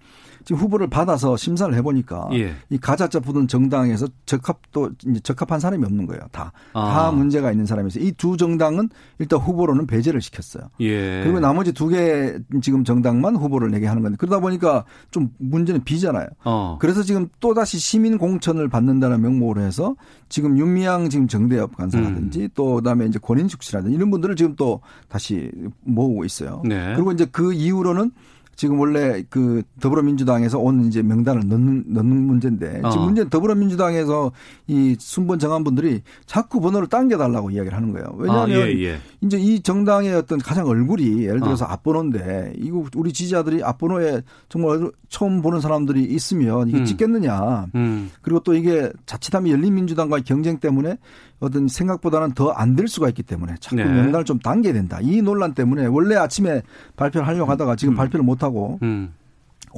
지금 후보를 받아서 심사를 해보니까 예. 이 가짜자 부든 정당에서 적합도 이제 적합한 사람이 없는 거예요. 다. 아. 다 문제가 있는 사람이서 이 두 정당은 일단 후보로는 배제를 시켰어요. 예. 그리고 나머지 두 개 지금 정당만 후보를 내게 하는 건데 그러다 보니까 좀 문제는 비잖아요. 어. 그래서 지금 또 다시 시민 공천을 받는다는 명목으로 해서 지금 윤미향 지금 정대협 간사라든지 음. 또 그다음에 이제 권인숙 씨라든지 이런 분들을 지금 또 다시 모으고 있어요. 네. 그리고 이제 그 이후로는 지금 원래 그 더불어민주당에서 온 이제 명단을 넣는, 넣는 문제인데 지금 어. 문제는 더불어민주당에서 이 순번 정한 분들이 자꾸 번호를 당겨달라고 이야기를 하는 거예요. 왜냐하면 아, 예, 예. 이제 이 정당의 어떤 가장 얼굴이 예를 들어서 어. 앞번호인데 이거 우리 지지자들이 앞번호에 정말 처음 보는 사람들이 있으면 이게 음. 찍겠느냐. 음. 그리고 또 이게 자칫하면 열린민주당과의 경쟁 때문에 어떤 생각보다는 더 안 될 수가 있기 때문에 자꾸 네. 명단을 좀 당겨야 된다. 이 논란 때문에 원래 아침에 발표를 하려고 하다가 지금 음. 발표를 못 하고 음.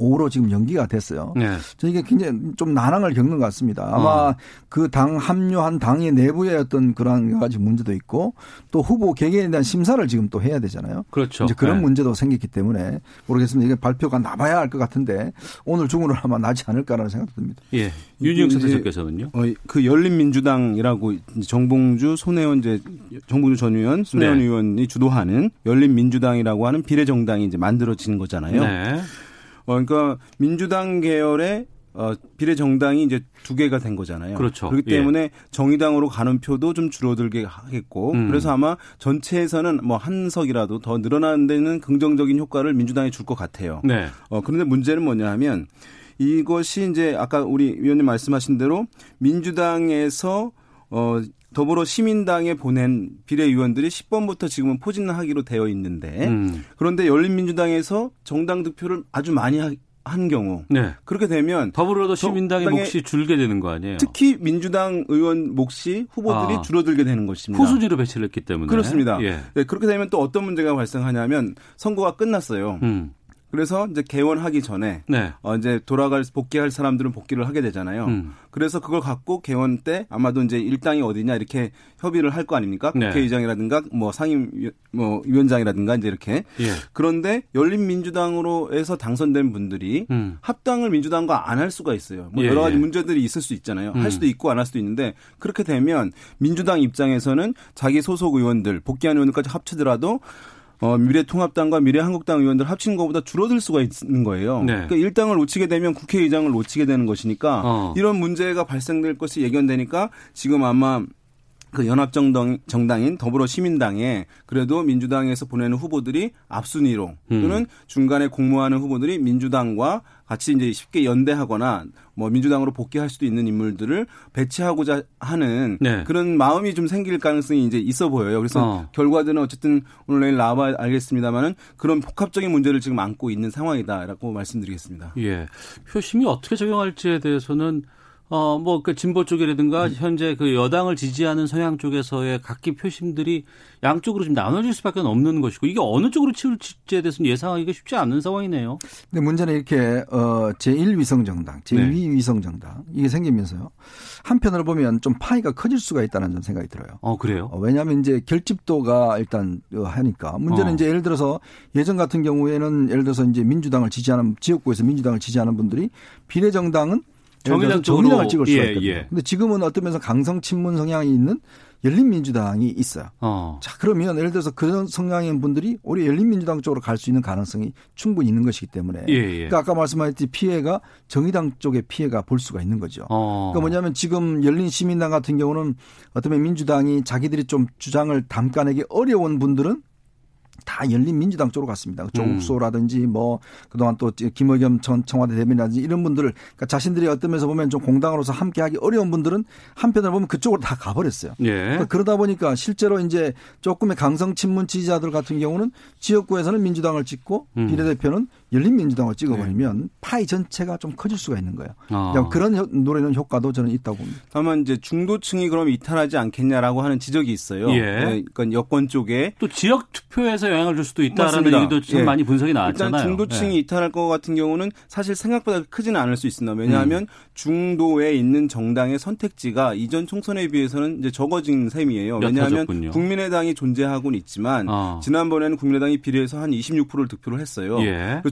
오후로 지금 연기가 됐어요. 네. 저희가 굉장히 좀 난항을 겪는 것 같습니다. 아마 어. 그당 합류한 당의 내부의 어떤 그런 가지 문제도 있고 또 후보 개개인에 대한 심사를 지금 또 해야 되잖아요. 그렇죠. 이제 그런 네. 문제도 생겼기 때문에 모르겠습니다. 이게 발표가 나봐야 할 것 같은데 오늘 중으로 아마 나지 않을까라는 생각도 듭니다. 예. 윤영 선생님께서는요? 어, 그 열린민주당이라고 정봉주 손혜원 이제 정봉주 전 의원, 손혜원 네. 의원이 주도하는 열린민주당이라고 하는 비례정당이 이제 만들어지는 거잖아요. 네. 어, 그러니까 민주당 계열의 어, 비례 정당이 이제 두 개가 된 거잖아요. 그렇죠. 그렇기 때문에 예. 정의당으로 가는 표도 좀 줄어들게 하겠고, 음. 그래서 아마 전체에서는 뭐 한 석이라도 더 늘어나는 데는 긍정적인 효과를 민주당이 줄 것 같아요. 네. 어, 그런데 문제는 뭐냐 하면 이것이 이제 아까 우리 위원님 말씀하신 대로 민주당에서 어, 더불어 시민당에 보낸 비례의원들이 10번부터 지금은 포진하기로 되어 있는데 음. 그런데 열린민주당에서 정당 득표를 아주 많이 한 경우 네. 그렇게 되면 더불어도 시민당의 몫이 줄게 되는 거 아니에요? 특히 민주당 의원 몫이 후보들이 아. 줄어들게 되는 것입니다. 후수지로 배치를 했기 때문에 그렇습니다. 예. 네, 그렇게 되면 또 어떤 문제가 발생하냐면 선거가 끝났어요. 음. 그래서 이제 개원하기 전에 네. 어 이제 돌아갈 복귀할 사람들은 복귀를 하게 되잖아요. 음. 그래서 그걸 갖고 개원 때 아마도 이제 일당이 어디냐 이렇게 협의를 할 거 아닙니까? 네. 국회의장이라든가 뭐 상임 뭐 위원장이라든가 이제 이렇게. 예. 그런데 열린민주당으로 해서 당선된 분들이 음. 합당을 민주당과 안 할 수가 있어요. 뭐 예, 여러 가지 예. 문제들이 있을 수 있잖아요. 음. 할 수도 있고 안 할 수도 있는데 그렇게 되면 민주당 입장에서는 자기 소속 의원들 복귀한 의원들까지 합치더라도 어, 미래통합당과 미래한국당 의원들 합친 것보다 줄어들 수가 있는 거예요. 네. 그러니까 일당을 놓치게 되면 국회의장을 놓치게 되는 것이니까 어. 이런 문제가 발생될 것이 예견되니까 지금 아마 그 연합정당 정당인 더불어시민당에 그래도 민주당에서 보내는 후보들이 앞순위로 음. 또는 중간에 공모하는 후보들이 민주당과 같이 이제 쉽게 연대하거나 뭐 민주당으로 복귀할 수도 있는 인물들을 배치하고자 하는 네. 그런 마음이 좀 생길 가능성이 이제 있어 보여요. 그래서 어. 결과들은 어쨌든 오늘 내일 나와 알겠습니다만은 그런 복합적인 문제를 지금 안고 있는 상황이다라고 말씀드리겠습니다. 예. 표심이 어떻게 적용할지에 대해서는 어, 뭐, 그 진보 쪽이라든가 음. 현재 그 여당을 지지하는 성향 쪽에서의 각기 표심들이 양쪽으로 좀 나눠질 수밖에 없는 것이고 이게 어느 쪽으로 치울지에 대해서는 예상하기가 쉽지 않은 상황이네요. 근데 문제는 이렇게, 어, 제1위성정당, 제2 네. 위성정당 이게 생기면서요. 한편으로 보면 좀 파이가 커질 수가 있다는 생각이 들어요. 어, 그래요? 어, 왜냐하면 이제 결집도가 일단 어, 하니까 문제는 어. 이제 예를 들어서 예전 같은 경우에는 예를 들어서 이제 민주당을 지지하는 지역구에서 민주당을 지지하는 분들이 비례정당은 정의당 정의당을 찍을 수가 예, 있거든요. 예. 근데 지금은 어떤 면에서 강성 친문 성향이 있는 열린민주당이 있어요. 어. 자 그러면 예를 들어서 그런 성향인 분들이 우리 열린민주당 쪽으로 갈 수 있는 가능성이 충분히 있는 것이기 때문에 예, 예. 그러니까 아까 말씀하셨듯이 피해가 정의당 쪽의 피해가 볼 수가 있는 거죠. 어. 그러니까 뭐냐면 지금 열린시민당 같은 경우는 어쩌면 민주당이 자기들이 좀 주장을 담가내기 어려운 분들은 다 열린민주당 쪽으로 갔습니다. 그 조국소라든지 뭐 그동안 또 김의겸 전 청와대 대변이라든지 이런 분들을 그러니까 자신들이 어떤 면에서 보면 좀 공당으로서 함께하기 어려운 분들은 한편으로 보면 그쪽으로 다 가버렸어요. 예. 그러니까 그러다 보니까 실제로 이제 조금의 강성 친문 지지자들 같은 경우는 지역구에서는 민주당을 찍고 음. 비례대표는 열린민주당을 찍어버리면 네. 파이 전체가 좀 커질 수가 있는 거예요. 아. 그런 노래는 효과도 저는 있다고 봅니다. 다만 이제 중도층이 그럼 이탈하지 않겠냐라고 하는 지적이 있어요. 예. 네, 그러니까 여권 쪽에 또 지역 투표에서 영향을 줄 수도 있다라는 얘기도 좀 예. 많이 분석이 나왔잖아요. 일단 중도층이 예. 이탈할 것 같은 경우는 사실 생각보다 크지는 않을 수 있습니다. 왜냐하면 음. 중도에 있는 정당의 선택지가 이전 총선에 비해서는 이제 적어진 셈이에요. 왜냐하면 국민의당이 존재하고는 있지만 어. 지난번에는 국민의당이 비례해서 한 26%를 득표를 했어요.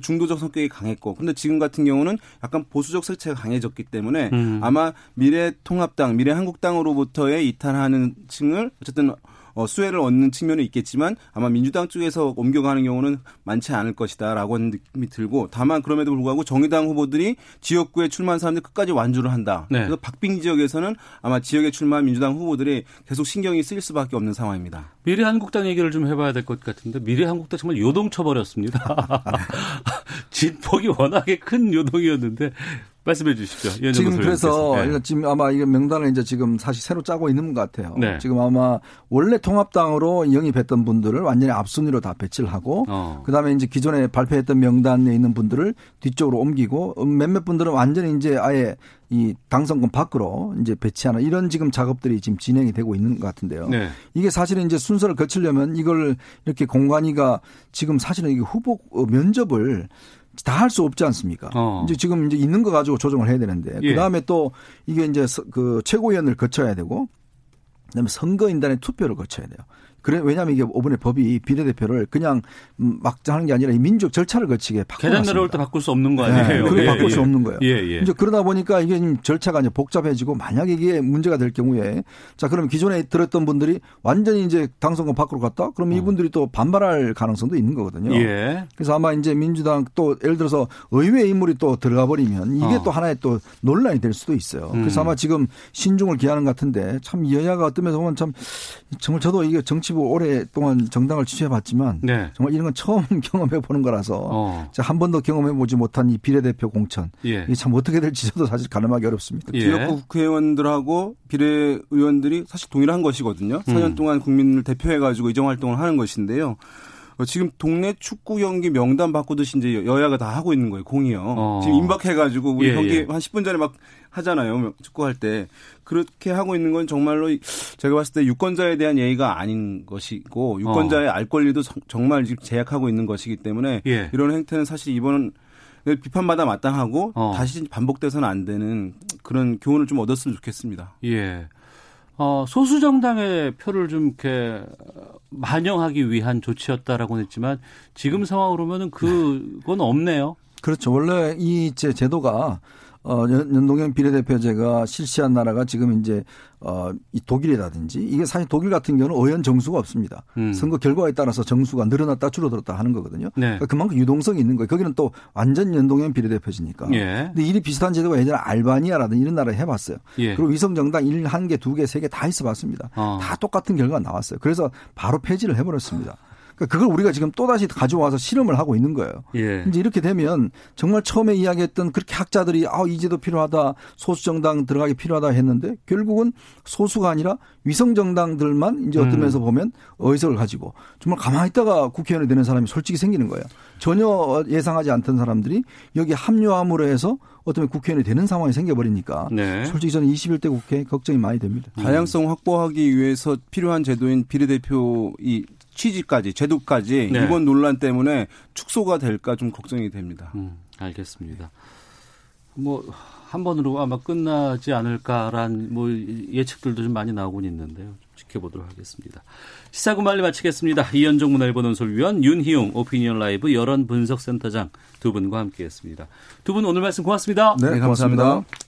예. 중도적 성격이 강했고 근데 지금 같은 경우는 약간 보수적 색채가 강해졌기 때문에 음. 아마 미래통합당, 미래한국당으로부터의 이탈하는 층을 어쨌든 어, 수혜를 얻는 측면은 있겠지만 아마 민주당 쪽에서 옮겨가는 경우는 많지 않을 것이다라고 하는 느낌이 들고 다만 그럼에도 불구하고 정의당 후보들이 지역구에 출마한 사람들 끝까지 완주를 한다. 네. 그래서 박빙 지역에서는 아마 지역에 출마한 민주당 후보들이 계속 신경이 쓰일 수밖에 없는 상황입니다. 미래 한국당 얘기를 좀 해봐야 될 것 같은데 미래 한국당 정말 요동쳐 버렸습니다. (laughs) (laughs) 진폭이 워낙에 큰 요동이었는데 말씀해 주십시오. 지금 그래서 네. 지금 아마 이게 명단을 이제 지금 사실 새로 짜고 있는 것 같아요. 네. 지금 아마 원래 통합당으로 영입했던 분들을 완전히 앞순위로 다 배치를 하고 어. 그다음에 이제 기존에 발표했던 명단에 있는 분들을 뒤쪽으로 옮기고 몇몇 분들은 완전히 이제 아예 이 당선권 밖으로 이제 배치하는 이런 지금 작업들이 지금 진행이 되고 있는 것 같은데요. 네. 이게 사실은 이제 순서를 거치려면 이걸 이렇게 공관위가 지금 사실은 이게 후보 면접을 다 할 수 없지 않습니까? 어. 이제 지금 이제 있는 거 가지고 조정을 해야 되는데 예. 그 다음에 또 이게 이제 그 최고위원을 거쳐야 되고 그다음에 선거인단의 투표를 거쳐야 돼요. 그래 왜냐하면 이게 이번에 법이 비례대표를 그냥 막 하는 게 아니라 민족 절차를 거치게 바꾸는 계단 내려올 때 바꿀 수 없는 거 아니에요? 네, 그게 예, 바꿀 예. 수 없는 거예요. 예, 예. 이제 그러다 보니까 이게 절차가 이제 복잡해지고 만약에 이게 문제가 될 경우에 자 그러면 기존에 들었던 분들이 완전히 이제 당선권 밖으로 갔다? 그럼 어. 이분들이 또 반발할 가능성도 있는 거거든요. 예. 그래서 아마 이제 민주당 또 예를 들어서 의회 인물이 또 들어가 버리면 이게 어. 또 하나의 또 논란이 될 수도 있어요. 그래서 음. 아마 지금 신중을 기하는 것 같은데 참 여야가 어떤 면에서 보면 참 정말 저도 이게 정치 부 오랫동안 정당을 취재해봤지만 네. 정말 이런 건 처음 (laughs) 경험해 보는 거라서 어. 한 번도 경험해 보지 못한 이 비례대표 공천 예. 이게 참 어떻게 될지 저도 사실 가늠하기 어렵습니다. 예. 지역구 국회의원들하고 비례의원들이 사실 동일한 것이거든요. 음. 4년 동안 국민을 대표해가지고 이정 활동을 하는 것인데요. 어, 지금 동네 축구 경기 명단 바꾸듯이 이제 여야가 다 하고 있는 거예요. 공이요. 어. 지금 임박해가지고 우리 예, 경기 예. 한 10분 전에 막 하잖아요. 축구할 때. 그렇게 하고 있는 건 정말로 제가 봤을 때 유권자에 대한 예의가 아닌 것이고 유권자의 어. 알 권리도 정말 지금 제약하고 있는 것이기 때문에 예. 이런 행태는 사실 이번은 비판받아 마땅하고 어. 다시 반복돼서는 안 되는 그런 교훈을 좀 얻었으면 좋겠습니다. 예. 어, 소수 정당의 표를 좀 이렇게 반영하기 위한 조치였다라고 했지만 지금 상황으로면은 그건 없네요. 그렇죠. 원래 이 제도가 어, 연동형 비례대표제가 실시한 나라가 지금 이제 어, 이 독일이라든지 이게 사실 독일 같은 경우는 의원 정수가 없습니다. 음. 선거 결과에 따라서 정수가 늘어났다 줄어들었다 하는 거거든요. 네. 그러니까 그만큼 유동성이 있는 거예요. 거기는 또 완전 연동형 비례대표제니까. 예. 근데 일이 비슷한 제도가 예전에 알바니아라든지 이런 나라에 해봤어요. 예. 그리고 위성정당 1, 1개, 2개, 3개 다 있어봤습니다. 어. 다 똑같은 결과가 나왔어요. 그래서 바로 폐지를 해버렸습니다. 그러니까 그걸 우리가 지금 또다시 가져와서 실험을 하고 있는 거예요. 예. 이제 이렇게 되면 정말 처음에 이야기했던 그렇게 학자들이 아, 이제도 필요하다. 소수정당 들어가기 필요하다 했는데 결국은 소수가 아니라 위성정당들만 이제 어떤 음. 면에서 보면 의석을 가지고 정말 가만히 있다가 국회의원이 되는 사람이 솔직히 생기는 거예요. 전혀 예상하지 않던 사람들이 여기 합류함으로 해서 어떤 국회의원이 되는 상황이 생겨버리니까 네. 솔직히 저는 21대 국회 걱정이 많이 됩니다. 다양성 확보하기 위해서 필요한 제도인 비례대표 이 취지까지 제도까지 네. 이번 논란 때문에 축소가 될까 좀 걱정이 됩니다. 음, 알겠습니다. 뭐 한 번으로 아마 끝나지 않을까란 뭐 예측들도 좀 많이 나오고 있는데요. 지켜보도록 하겠습니다. 시사구 말리 마치겠습니다. 이현종 문화일보 논설위원 윤희용 오피니언 라이브 여론 분석센터장 두 분과 함께했습니다. 두 분 오늘 말씀 고맙습니다. 네, 네 고맙습니다. 고맙습니다.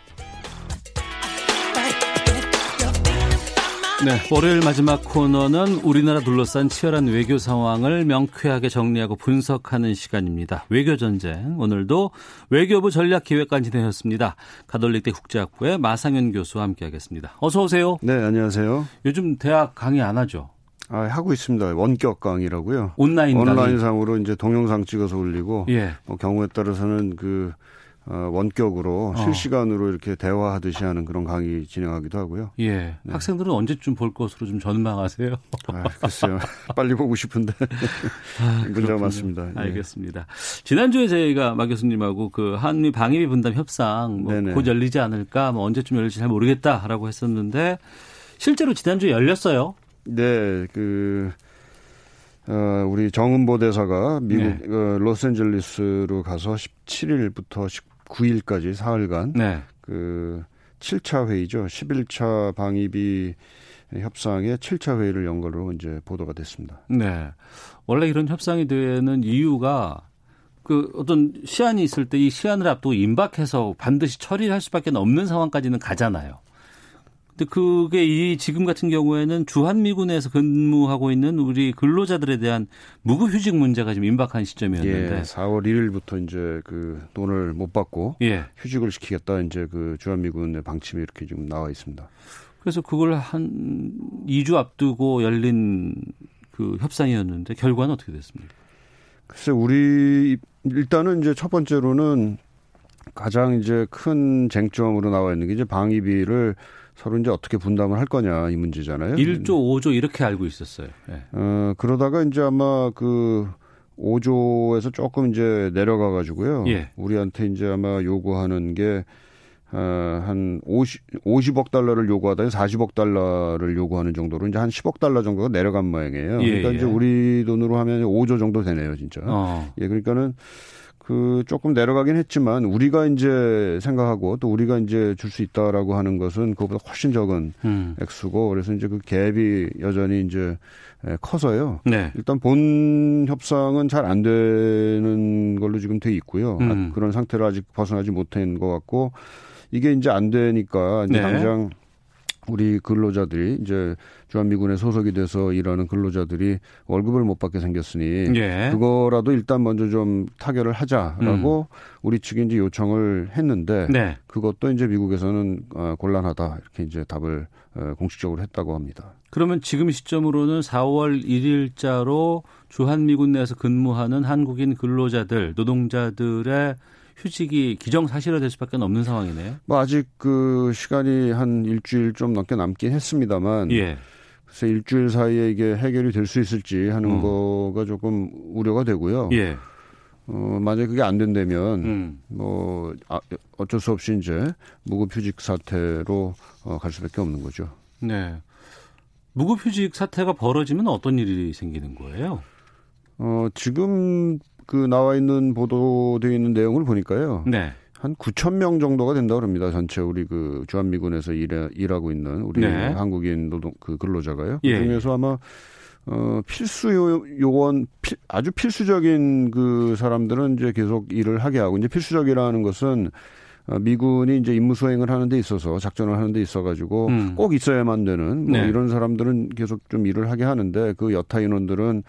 네, 월요일 마지막 코너는 우리나라 둘러싼 치열한 외교 상황을 명쾌하게 정리하고 분석하는 시간입니다. 외교 전쟁. 오늘도 외교부 전략기획관 진행했습니다. 가톨릭대 국제학부의 마상현 교수와 함께하겠습니다. 어서 오세요. 네, 안녕하세요. 요즘 대학 강의 안 하죠? 아, 하고 있습니다. 원격 강의라고요. 온라인 온라인상으로 이제 동영상 찍어서 올리고 예. 뭐 경우에 따라서는 그 어, 원격으로 어. 실시간으로 이렇게 대화하듯이 하는 그런 강의 진행하기도 하고요. 예. 네. 학생들은 언제쯤 볼 것으로 좀 전망하세요? 아, 글쎄요. (laughs) 빨리 보고 싶은데. 아, 문제가 많습니다. 예. 알겠습니다. 지난주에 저희가 마 교수님하고 그 한미 방위비 분담 협상 뭐 곧 열리지 않을까, 뭐 언제쯤 열릴지 잘 모르겠다라고 했었는데 실제로 지난주에 열렸어요. 네. 그 어, 우리 정은보 대사가 미국 네. 어, 로스앤젤리스로 가서 17일부터 9일까지 사흘간 네. 그 7차 회의죠. 11차 방위비 협상의 7차 회의를 연 걸로 이제 보도가 됐습니다. 네. 원래 이런 협상이 되는 이유가 그 어떤 시한이 있을 때 이 시한을 앞두고 임박해서 반드시 처리할 수밖에 없는 상황까지는 가잖아요. 근데 그게 이 지금 같은 경우에는 주한미군에서 근무하고 있는 우리 근로자들에 대한 무급휴직 문제가 지금 임박한 시점이었는데 예, 4월 1일부터 이제 그 돈을 못 받고 예. 휴직을 시키겠다 이제 그 주한미군의 방침이 이렇게 지금 나와 있습니다. 그래서 그걸 한 2주 앞두고 열린 그 협상이었는데 결과는 어떻게 됐습니까? 글쎄 우리 일단은 이제 첫 번째로는 가장 이제 큰 쟁점으로 나와 있는 게 이제 방위비를 서로 이제 어떻게 분담을 할 거냐 이 문제잖아요. 1조, 5조 이렇게 알고 있었어요. 네. 어, 그러다가 이제 아마 그 5조에서 조금 이제 내려가 가지고요. 예. 우리한테 이제 아마 요구하는 게 어, 한 50, 50억 달러를 요구하다가 40억 달러를 요구하는 정도로 이제 한 10억 달러 정도가 내려간 모양이에요. 예, 그러니까 예. 이제 우리 돈으로 하면 5조 정도 되네요, 진짜. 어. 예, 그러니까는 그 조금 내려가긴 했지만 우리가 이제 생각하고 또 우리가 이제 줄 수 있다라고 하는 것은 그것보다 훨씬 적은 음. 액수고 그래서 이제 그 갭이 여전히 이제 커서요. 네. 일단 본 협상은 잘 안 되는 걸로 지금 돼 있고요. 음. 그런 상태로 아직 벗어나지 못한 것 같고 이게 이제 안 되니까 이제 네. 당장 우리 근로자들이 이제 주한미군에 소속이 돼서 일하는 근로자들이 월급을 못 받게 생겼으니 예. 그거라도 일단 먼저 좀 타결을 하자라고 음. 우리 측이 이제 요청을 했는데 네. 그것도 이제 미국에서는 어, 곤란하다 이렇게 이제 답을 어, 공식적으로 했다고 합니다. 그러면 지금 시점으로는 4월 1일자로 주한미군 내에서 근무하는 한국인 근로자들, 노동자들의 휴직이 기정사실화될 수밖에 없는 상황이네요. 뭐 아직 그 시간이 한 일주일 좀 넘게 남긴 했습니다만 예. 그래서 일주일 사이에 이게 해결이 될 수 있을지 하는 음. 거가 조금 우려가 되고요. 예. 어, 만약에 그게 안 된다면, 음. 뭐, 아, 어쩔 수 없이 이제 무급휴직 사태로 어, 갈 수밖에 없는 거죠. 네. 무급휴직 사태가 벌어지면 어떤 일이 생기는 거예요? 어, 지금 그 나와 있는 보도되어 있는 내용을 보니까요. 네. 한 9천 명 정도가 된다 그럽니다. 전체 우리 그 주한미군에서 일해, 일하고 있는 우리 네. 한국인 노동 그 근로자가요. 예. 그중에서 아마 어 필수 요원 필, 아주 필수적인 그 사람들은 이제 계속 일을 하게 하고 이제 필수적이라는 것은 어, 미군이 이제 임무 수행을 하는 데 있어서 작전을 하는 데 있어 가지고 음. 꼭 있어야만 되는 뭐 네. 이런 사람들은 계속 좀 일을 하게 하는데 그 여타 인원들은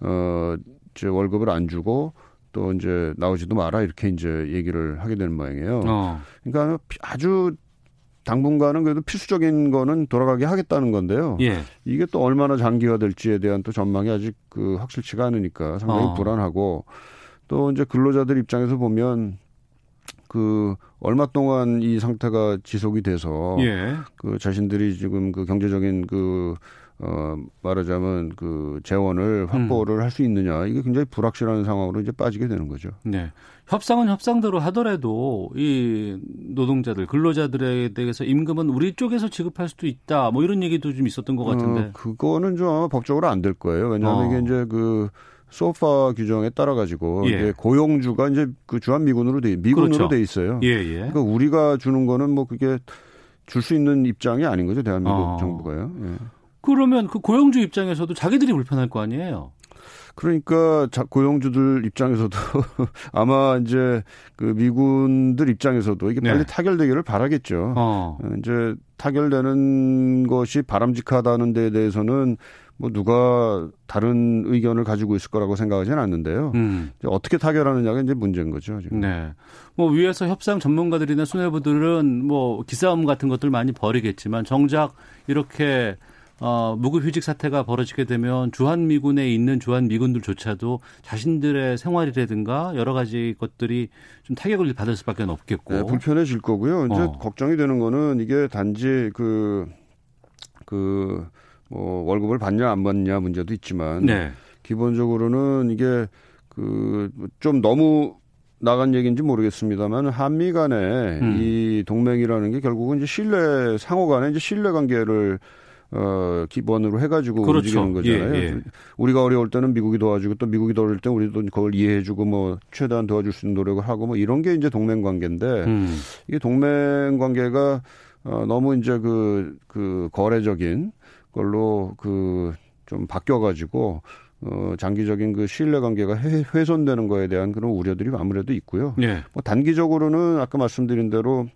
어 이제 월급을 안 주고 또 이제 나오지도 마라 이렇게 이제 얘기를 하게 되는 모양이에요. 어. 그러니까 아주 당분간은 그래도 필수적인 거는 돌아가게 하겠다는 건데요. 예. 이게 또 얼마나 장기화 될지에 대한 또 전망이 아직 그 확실치가 않으니까 상당히 어. 불안하고 또 이제 근로자들 입장에서 보면 그 얼마 동안 이 상태가 지속이 돼서 예. 그 자신들이 지금 그 경제적인 그 어, 말하자면 그 재원을 확보를 음. 할수 있느냐 이게 굉장히 불확실한 상황으로 이제 빠지게 되는 거죠. 네. 협상은 협상대로 하더라도 이 노동자들 근로자들에 대해서 임금은 우리 쪽에서 지급할 수도 있다. 뭐 이런 얘기도 좀 있었던 것 같은데. 어, 그거는 좀 아마 법적으로 안 될 거예요. 왜냐하면 어. 이게 이제 그 소파 규정에 따라 가지고 예. 이제 고용주가 이제 그 주한 미군으로 돼 미군으로 그렇죠. 돼 있어요. 예, 예. 그러니까 우리가 주는 거는 뭐 그게 줄 수 있는 입장이 아닌 거죠 대한민국 어. 정부가요. 예. 그러면 그 고용주 입장에서도 자기들이 불편할 거 아니에요. 그러니까 고용주들 입장에서도 (laughs) 아마 이제 그 미군들 입장에서도 이게 빨리 네. 타결되기를 바라겠죠. 어. 이제 타결되는 것이 바람직하다는 데에 대해서는 뭐 누가 다른 의견을 가지고 있을 거라고 생각하지는 않는데요. 음. 어떻게 타결하느냐가 이제 문제인 거죠. 지금. 네. 뭐 위에서 협상 전문가들이나 수뇌부들은 뭐 기싸움 같은 것들 많이 벌이겠지만 정작 이렇게 어, 무급휴직 사태가 벌어지게 되면 주한미군에 있는 주한미군들조차도 자신들의 생활이라든가 여러 가지 것들이 좀 타격을 받을 수밖에 없겠고. 네, 불편해질 거고요. 이제 어. 걱정이 되는 거는 이게 단지 그, 그, 뭐, 월급을 받냐 안 받냐 문제도 있지만. 네. 기본적으로는 이게 그, 좀 너무 나간 얘기인지 모르겠습니다만 한미 간에 음. 이 동맹이라는 게 결국은 이제 신뢰 상호 간에 이제 신뢰 관계를 어, 기본으로 해가지고 그렇죠. 움직이는 거잖아요. 예, 예. 우리가 어려울 때는 미국이 도와주고 또 미국이 도와줄 때는 우리도 그걸 이해해주고 뭐 최대한 도와줄 수 있는 노력을 하고 뭐 이런 게 이제 동맹 관계인데 음. 이게 동맹 관계가 어, 너무 이제 그, 그 거래적인 걸로 그 좀 바뀌어가지고 어, 장기적인 그 신뢰 관계가 훼손되는 거에 대한 그런 우려들이 아무래도 있고요. 예. 뭐 단기적으로는 아까 말씀드린 대로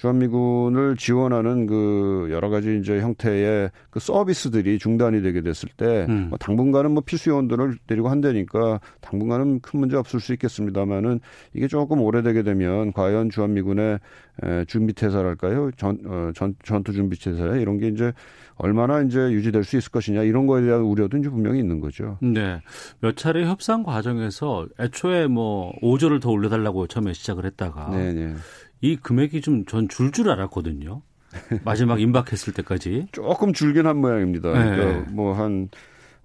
주한미군을 지원하는 그 여러 가지 이제 형태의 그 서비스들이 중단이 되게 됐을 때 음. 뭐 당분간은 뭐 필수 요원들을 데리고 한다니까 당분간은 큰 문제 없을 수 있겠습니다만은 이게 조금 오래되게 되면 과연 주한미군의 에, 준비 태세랄까요? 전, 어, 전 전투 준비 태세 이런 게 이제 얼마나 이제 유지될 수 있을 것이냐 이런 거에 대한 우려도 이제 분명히 있는 거죠. 네. 몇 차례 협상 과정에서 애초에 뭐 5조를 더 올려달라고 처음에 시작을 했다가 네네. 네. 이 금액이 좀전 줄줄 줄 알았거든요. 마지막 임박했을 때까지. (laughs) 조금 줄긴 한 모양입니다. 네. 그러니까 뭐한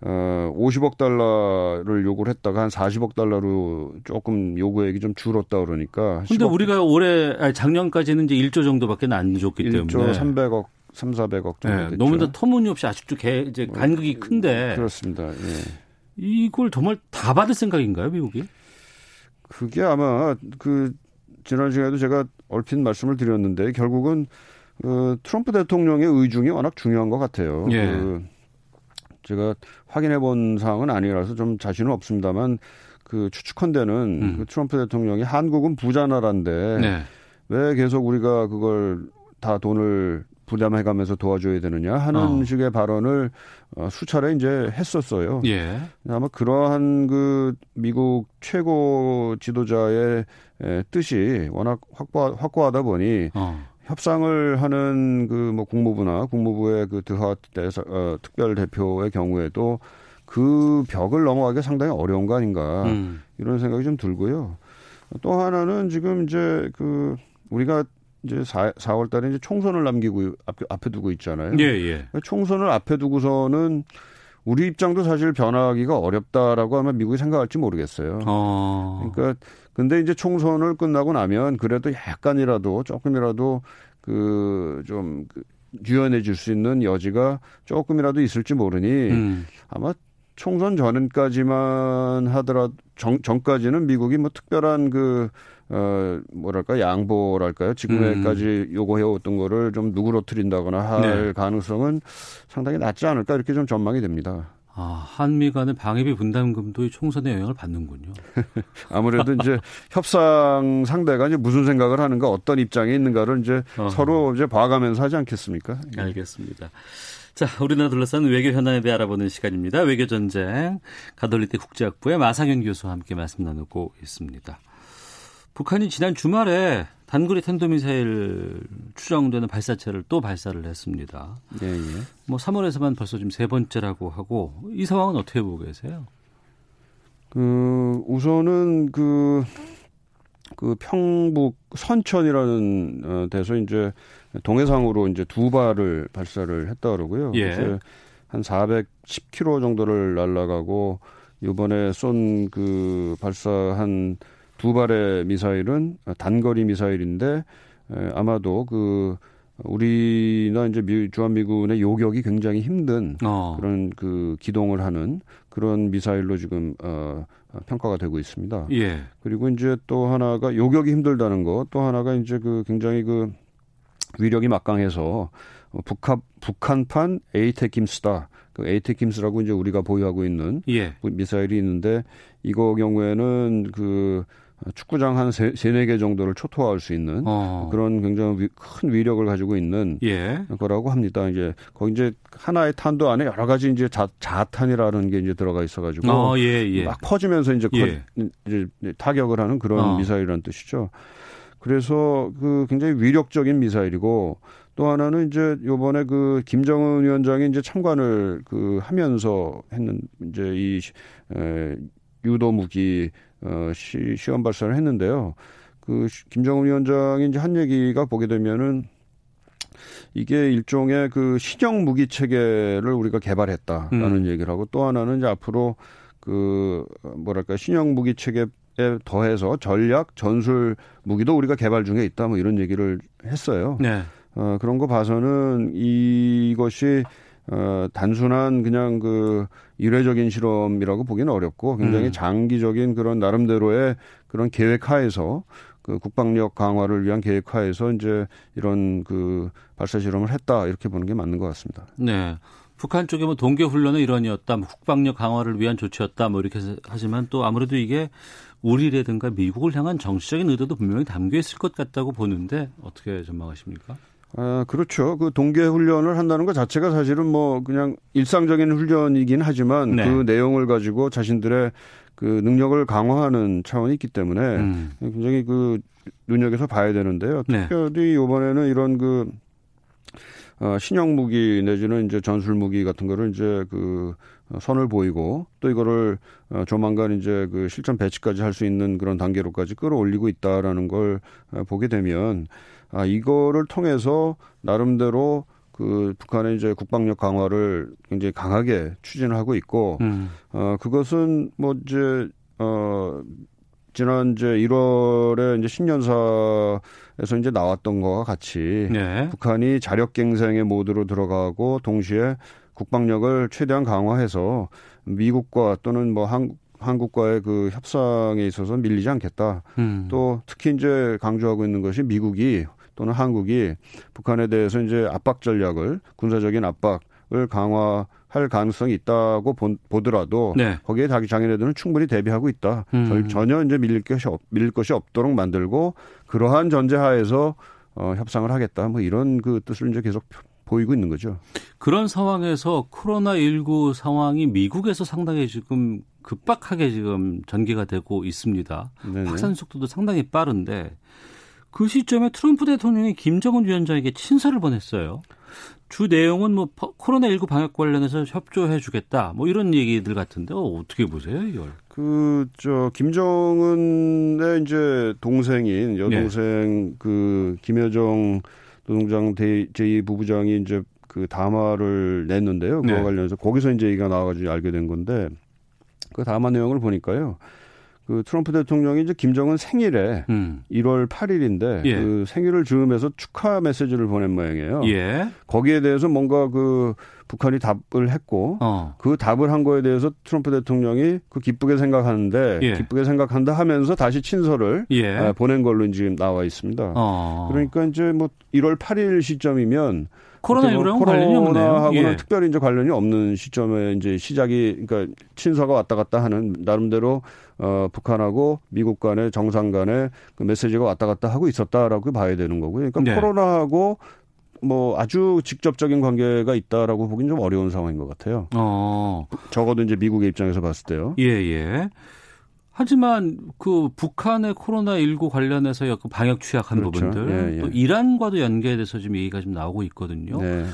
어, 50억 달러를 요구를 했다가 한 40억 달러로 조금 요구액이 좀 줄었다 그러니까. 근데 우리가 올해 아니 작년까지는 이제 1조 정도밖에 안 줬기 1조 때문에 300억 3, 400억 정도 네, 너무나 터무니없이 아직도 개, 이제 간극이 큰데. 그렇습니다. 예. 이걸 정말 다 받을 생각인가요, 미국이? 그게 아마 그 지난 시간에도 제가 얼핏 말씀을 드렸는데 결국은 그 트럼프 대통령의 의중이 워낙 중요한 것 같아요. 예. 그 제가 확인해 본 사항은 아니라서 좀 자신은 없습니다만 그 추측컨대는 음. 그 트럼프 대통령이 한국은 부자 나라인데 네. 왜 계속 우리가 그걸 다 돈을 부담해 가면서 도와줘야 되느냐 하는 어. 식의 발언을 어, 수차례 이제 했었어요. 예. 아마 그러한 그 미국 최고 지도자의 에, 뜻이 워낙 확고, 확고하다 보니 어. 협상을 하는 그 뭐 국무부나 국무부의 그 드하 대사, 어, 특별 대표의 경우에도 그 벽을 넘어가기 상당히 어려운 거 아닌가 음. 이런 생각이 좀 들고요. 또 하나는 지금 이제 그 우리가 이제 4, 4월 달에 이제 총선을 남기고 앞에, 앞에 두고 있잖아요. 예, 예. 총선을 앞에 두고서는 우리 입장도 사실 변화하기가 어렵다라고 아마 미국이 생각할지 모르겠어요. 어. 그러니까 근데 이제 총선을 끝나고 나면 그래도 약간이라도 조금이라도 그좀 그 유연해 질 수 있는 여지가 조금이라도 있을지 모르니 음. 아마 총선 전까지만 하더라도 정, 전까지는 미국이 뭐 특별한 그 어, 뭐랄까, 양보랄까요? 지금까지 음. 요구해왔던 거를 좀 누그러뜨린다거나 할 네. 가능성은 상당히 낮지 않을까 이렇게 좀 전망이 됩니다. 아, 한미 간의 방위비 분담금도 총선의 영향을 받는군요. (laughs) 아무래도 이제 협상 상대가 이제 무슨 생각을 하는가, 어떤 입장에 있는가를 이제 어허. 서로 이제 봐가면서 하지 않겠습니까? 알겠습니다. 자, 우리나라 둘러싼 외교 현안에 대해 알아보는 시간입니다. 외교 전쟁 가톨릭대 국제학부의 마상현 교수와 함께 말씀 나누고 있습니다. 북한이 지난 주말에 단거리 탄도미사일 추정되는 발사체를 또 발사를 했습니다. 예, 예. 뭐 3월에서만 벌써 지금 세 번째라고 하고 이 상황은 어떻게 보고 계세요? 그 우선은 그, 그 평북 선천이라는 어, 데서 이제 동해상으로 이제 두 발을 발사를 했다 그러고요. 예. 이제 한 410km 정도를 날아가고 이번에 쏜 그 발사한 두 발의 미사일은 단거리 미사일인데 에, 아마도 그 우리나 이제 미, 주한미군의 요격이 굉장히 힘든 어. 그런 그 기동을 하는 그런 미사일로 지금 어, 평가가 되고 있습니다. 예. 그리고 이제 또 하나가 요격이 힘들다는 거, 또 하나가 이제 그 굉장히 그 위력이 막강해서 북한 북한판 에이테킴스다. 그 에이테킴스라고 이제 우리가 보유하고 있는 예. 미사일이 있는데 이거 경우에는 그 축구장 한 세, 세네 개 정도를 초토화할 수 있는 어. 그런 굉장히 위, 큰 위력을 가지고 있는 예. 거라고 합니다. 이제 거기 이제 하나의 탄도 안에 여러 가지 이제 자, 자탄이라는 게 이제 들어가 있어가지고 어, 예, 예. 막 퍼지면서 이제, 예. 커, 이제 타격을 하는 그런 어. 미사일이라는 뜻이죠. 그래서 그 굉장히 위력적인 미사일이고 또 하나는 이제 요번에 그 김정은 위원장이 이제 참관을 그 하면서 했는 이제 이 에, 유도 무기 어, 시, 시험 발사를 했는데요. 그 김정은 위원장이 이제 한 얘기가 보게 되면은 이게 일종의 그 신형 무기 체계를 우리가 개발했다라는 음. 얘기를 하고 또 하나는 이제 앞으로 그 뭐랄까 신형 무기 체계에 더해서 전략 전술 무기도 우리가 개발 중에 있다 뭐 이런 얘기를 했어요. 네. 어, 그런 거 봐서는 이것이 어, 단순한 그냥 그 일회적인 실험이라고 보기는 어렵고 굉장히 음. 장기적인 그런 나름대로의 그런 계획 하에서 그 국방력 강화를 위한 계획 하에서 이제 이런 그 발사 실험을 했다 이렇게 보는 게 맞는 것 같습니다. 네. 북한 쪽에 뭐 동계 훈련의 일환이었다, 뭐 국방력 강화를 위한 조치였다, 뭐 이렇게 하지만 또 아무래도 이게 우리라든가 미국을 향한 정치적인 의도도 분명히 담겨 있을 것 같다고 보는데 어떻게 전망하십니까? 아, 그렇죠. 그 동계 훈련을 한다는 것 자체가 사실은 뭐 그냥 일상적인 훈련이긴 하지만 네. 그 내용을 가지고 자신들의 그 능력을 강화하는 차원이 있기 때문에 음. 굉장히 그 눈여겨서 봐야 되는데요. 네. 특별히 이번에는 이런 그 어, 신형 무기 내지는 이제 전술 무기 같은 거를 이제 그 선을 보이고 또 이거를 어, 조만간 이제 그 실전 배치까지 할 수 있는 그런 단계로까지 끌어올리고 있다라는 걸 어, 보게 되면 아, 이거를 통해서 나름대로 그 북한의 이제 국방력 강화를 굉장히 강하게 추진을 하고 있고, 음. 어, 그것은 뭐 이제, 어, 지난 이제 1월에 이제 신년사에서 이제 나왔던 거와 같이 네. 북한이 자력갱생의 모드로 들어가고 동시에 국방력을 최대한 강화해서 미국과 또는 뭐 한국 한국과의 그 협상에 있어서 밀리지 않겠다. 음. 또 특히 이제 강조하고 있는 것이 미국이 또는 한국이 북한에 대해서 이제 압박 전략을 군사적인 압박을 강화 할 가능성이 있다고 보, 더라도 네. 거기에 자기 장인애들은 충분히 대비하고 있다. 음. 전혀 이제 밀릴 것이 없, 밀릴 것이 없도록 만들고 그러한 전제하에서 어, 협상을 하겠다. 뭐 이런 그 뜻을 이제 계속 보이고 있는 거죠. 그런 상황에서 코로나 19 상황이 미국에서 상당히 지금 급박하게 지금 전개가 되고 있습니다. 네네. 확산 속도도 상당히 빠른데 그 시점에 트럼프 대통령이 김정은 위원장에게 친서를 보냈어요. 주 내용은 뭐 코로나19 방역 관련해서 협조해 주겠다. 뭐 이런 얘기들 같은데 어, 떻게 보세요, 이걸? 그 저 김정은의 이제 동생인 여동생 네. 그 김여정 노동장 제2 부부장이 이제 그 담화를 냈는데요. 그와 네. 관련해서 거기서 이제 얘기가 나와 가지고 알게 된 건데 그 담화 내용을 보니까요. 그 트럼프 대통령이 이제 김정은 생일에 음. 1월 8일인데 예. 그 생일을 즈음해서 축하 메시지를 보낸 모양이에요. 예. 거기에 대해서 뭔가 그 북한이 답을 했고 어. 그 답을 한 거에 대해서 트럼프 대통령이 그 기쁘게 생각하는데 예. 기쁘게 생각한다 하면서 다시 친서를 예. 아, 보낸 걸로 지금 나와 있습니다. 어. 그러니까 이제 뭐 1월 8일 시점이면 코로나19랑 관련이 없네요. 하고는 예. 특별히 이제 관련이 없는 시점에 이제 시작이 그러니까 친서가 왔다 갔다 하는 나름대로 어 북한하고 미국 간의 정상 간의 그 메시지가 왔다 갔다 하고 있었다라고 봐야 되는 거고요. 그러니까 네. 코로나하고 뭐 아주 직접적인 관계가 있다라고 보기는 좀 어려운 상황인 것 같아요. 어. 적어도 이제 미국의 입장에서 봤을 때요. 예, 예. 하지만 그 북한의 코로나19 관련해서 약간 방역 취약한 그렇죠. 부분들 예, 예. 또 이란과도 연계돼서 지금 얘기가 좀 나오고 있거든요. 네.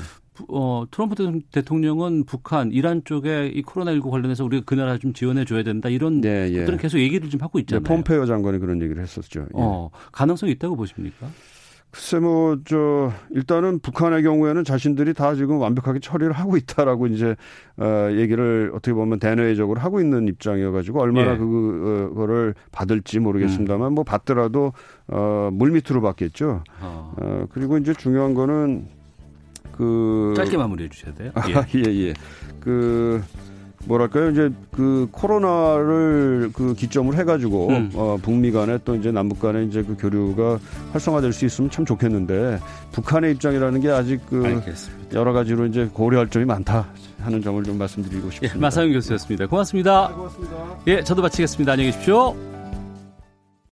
어, 트럼프 대통령은 북한, 이란 쪽에 이 코로나19 관련해서 우리가 그 나라 좀 지원해 줘야 된다 이런 네, 예. 것들은 계속 얘기를 좀 하고 있잖아요. 네, 폼페이오 장관이 그런 얘기를 했었죠. 예. 어, 가능성이 있다고 보십니까? 글쎄 뭐 저 일단은 북한의 경우에는 자신들이 다 지금 완벽하게 처리를 하고 있다라고 이제 어 얘기를 어떻게 보면 대내적으로 하고 있는 입장이어 가지고 얼마나 예. 그거를 받을지 모르겠습니다만 음. 뭐 받더라도 어 물밑으로 받겠죠. 어. 어 그리고 이제 중요한 거는 그 짧게 마무리해 주셔야 돼요. 예. (laughs) 아, 예, 예. 그 뭐랄까요 이제 그 코로나를 그 기점을 해가지고 음. 어, 북미 간에 또 이제 남북 간에 이제 그 교류가 활성화될 수 있으면 참 좋겠는데 북한의 입장이라는 게 아직 그 알겠습니다. 여러 가지로 이제 고려할 점이 많다 하는 점을 좀 말씀드리고 싶습니다. 예, 마사영 교수였습니다. 고맙습니다. 네, 고맙습니다. 예, 저도 마치겠습니다. 안녕히 계십시오.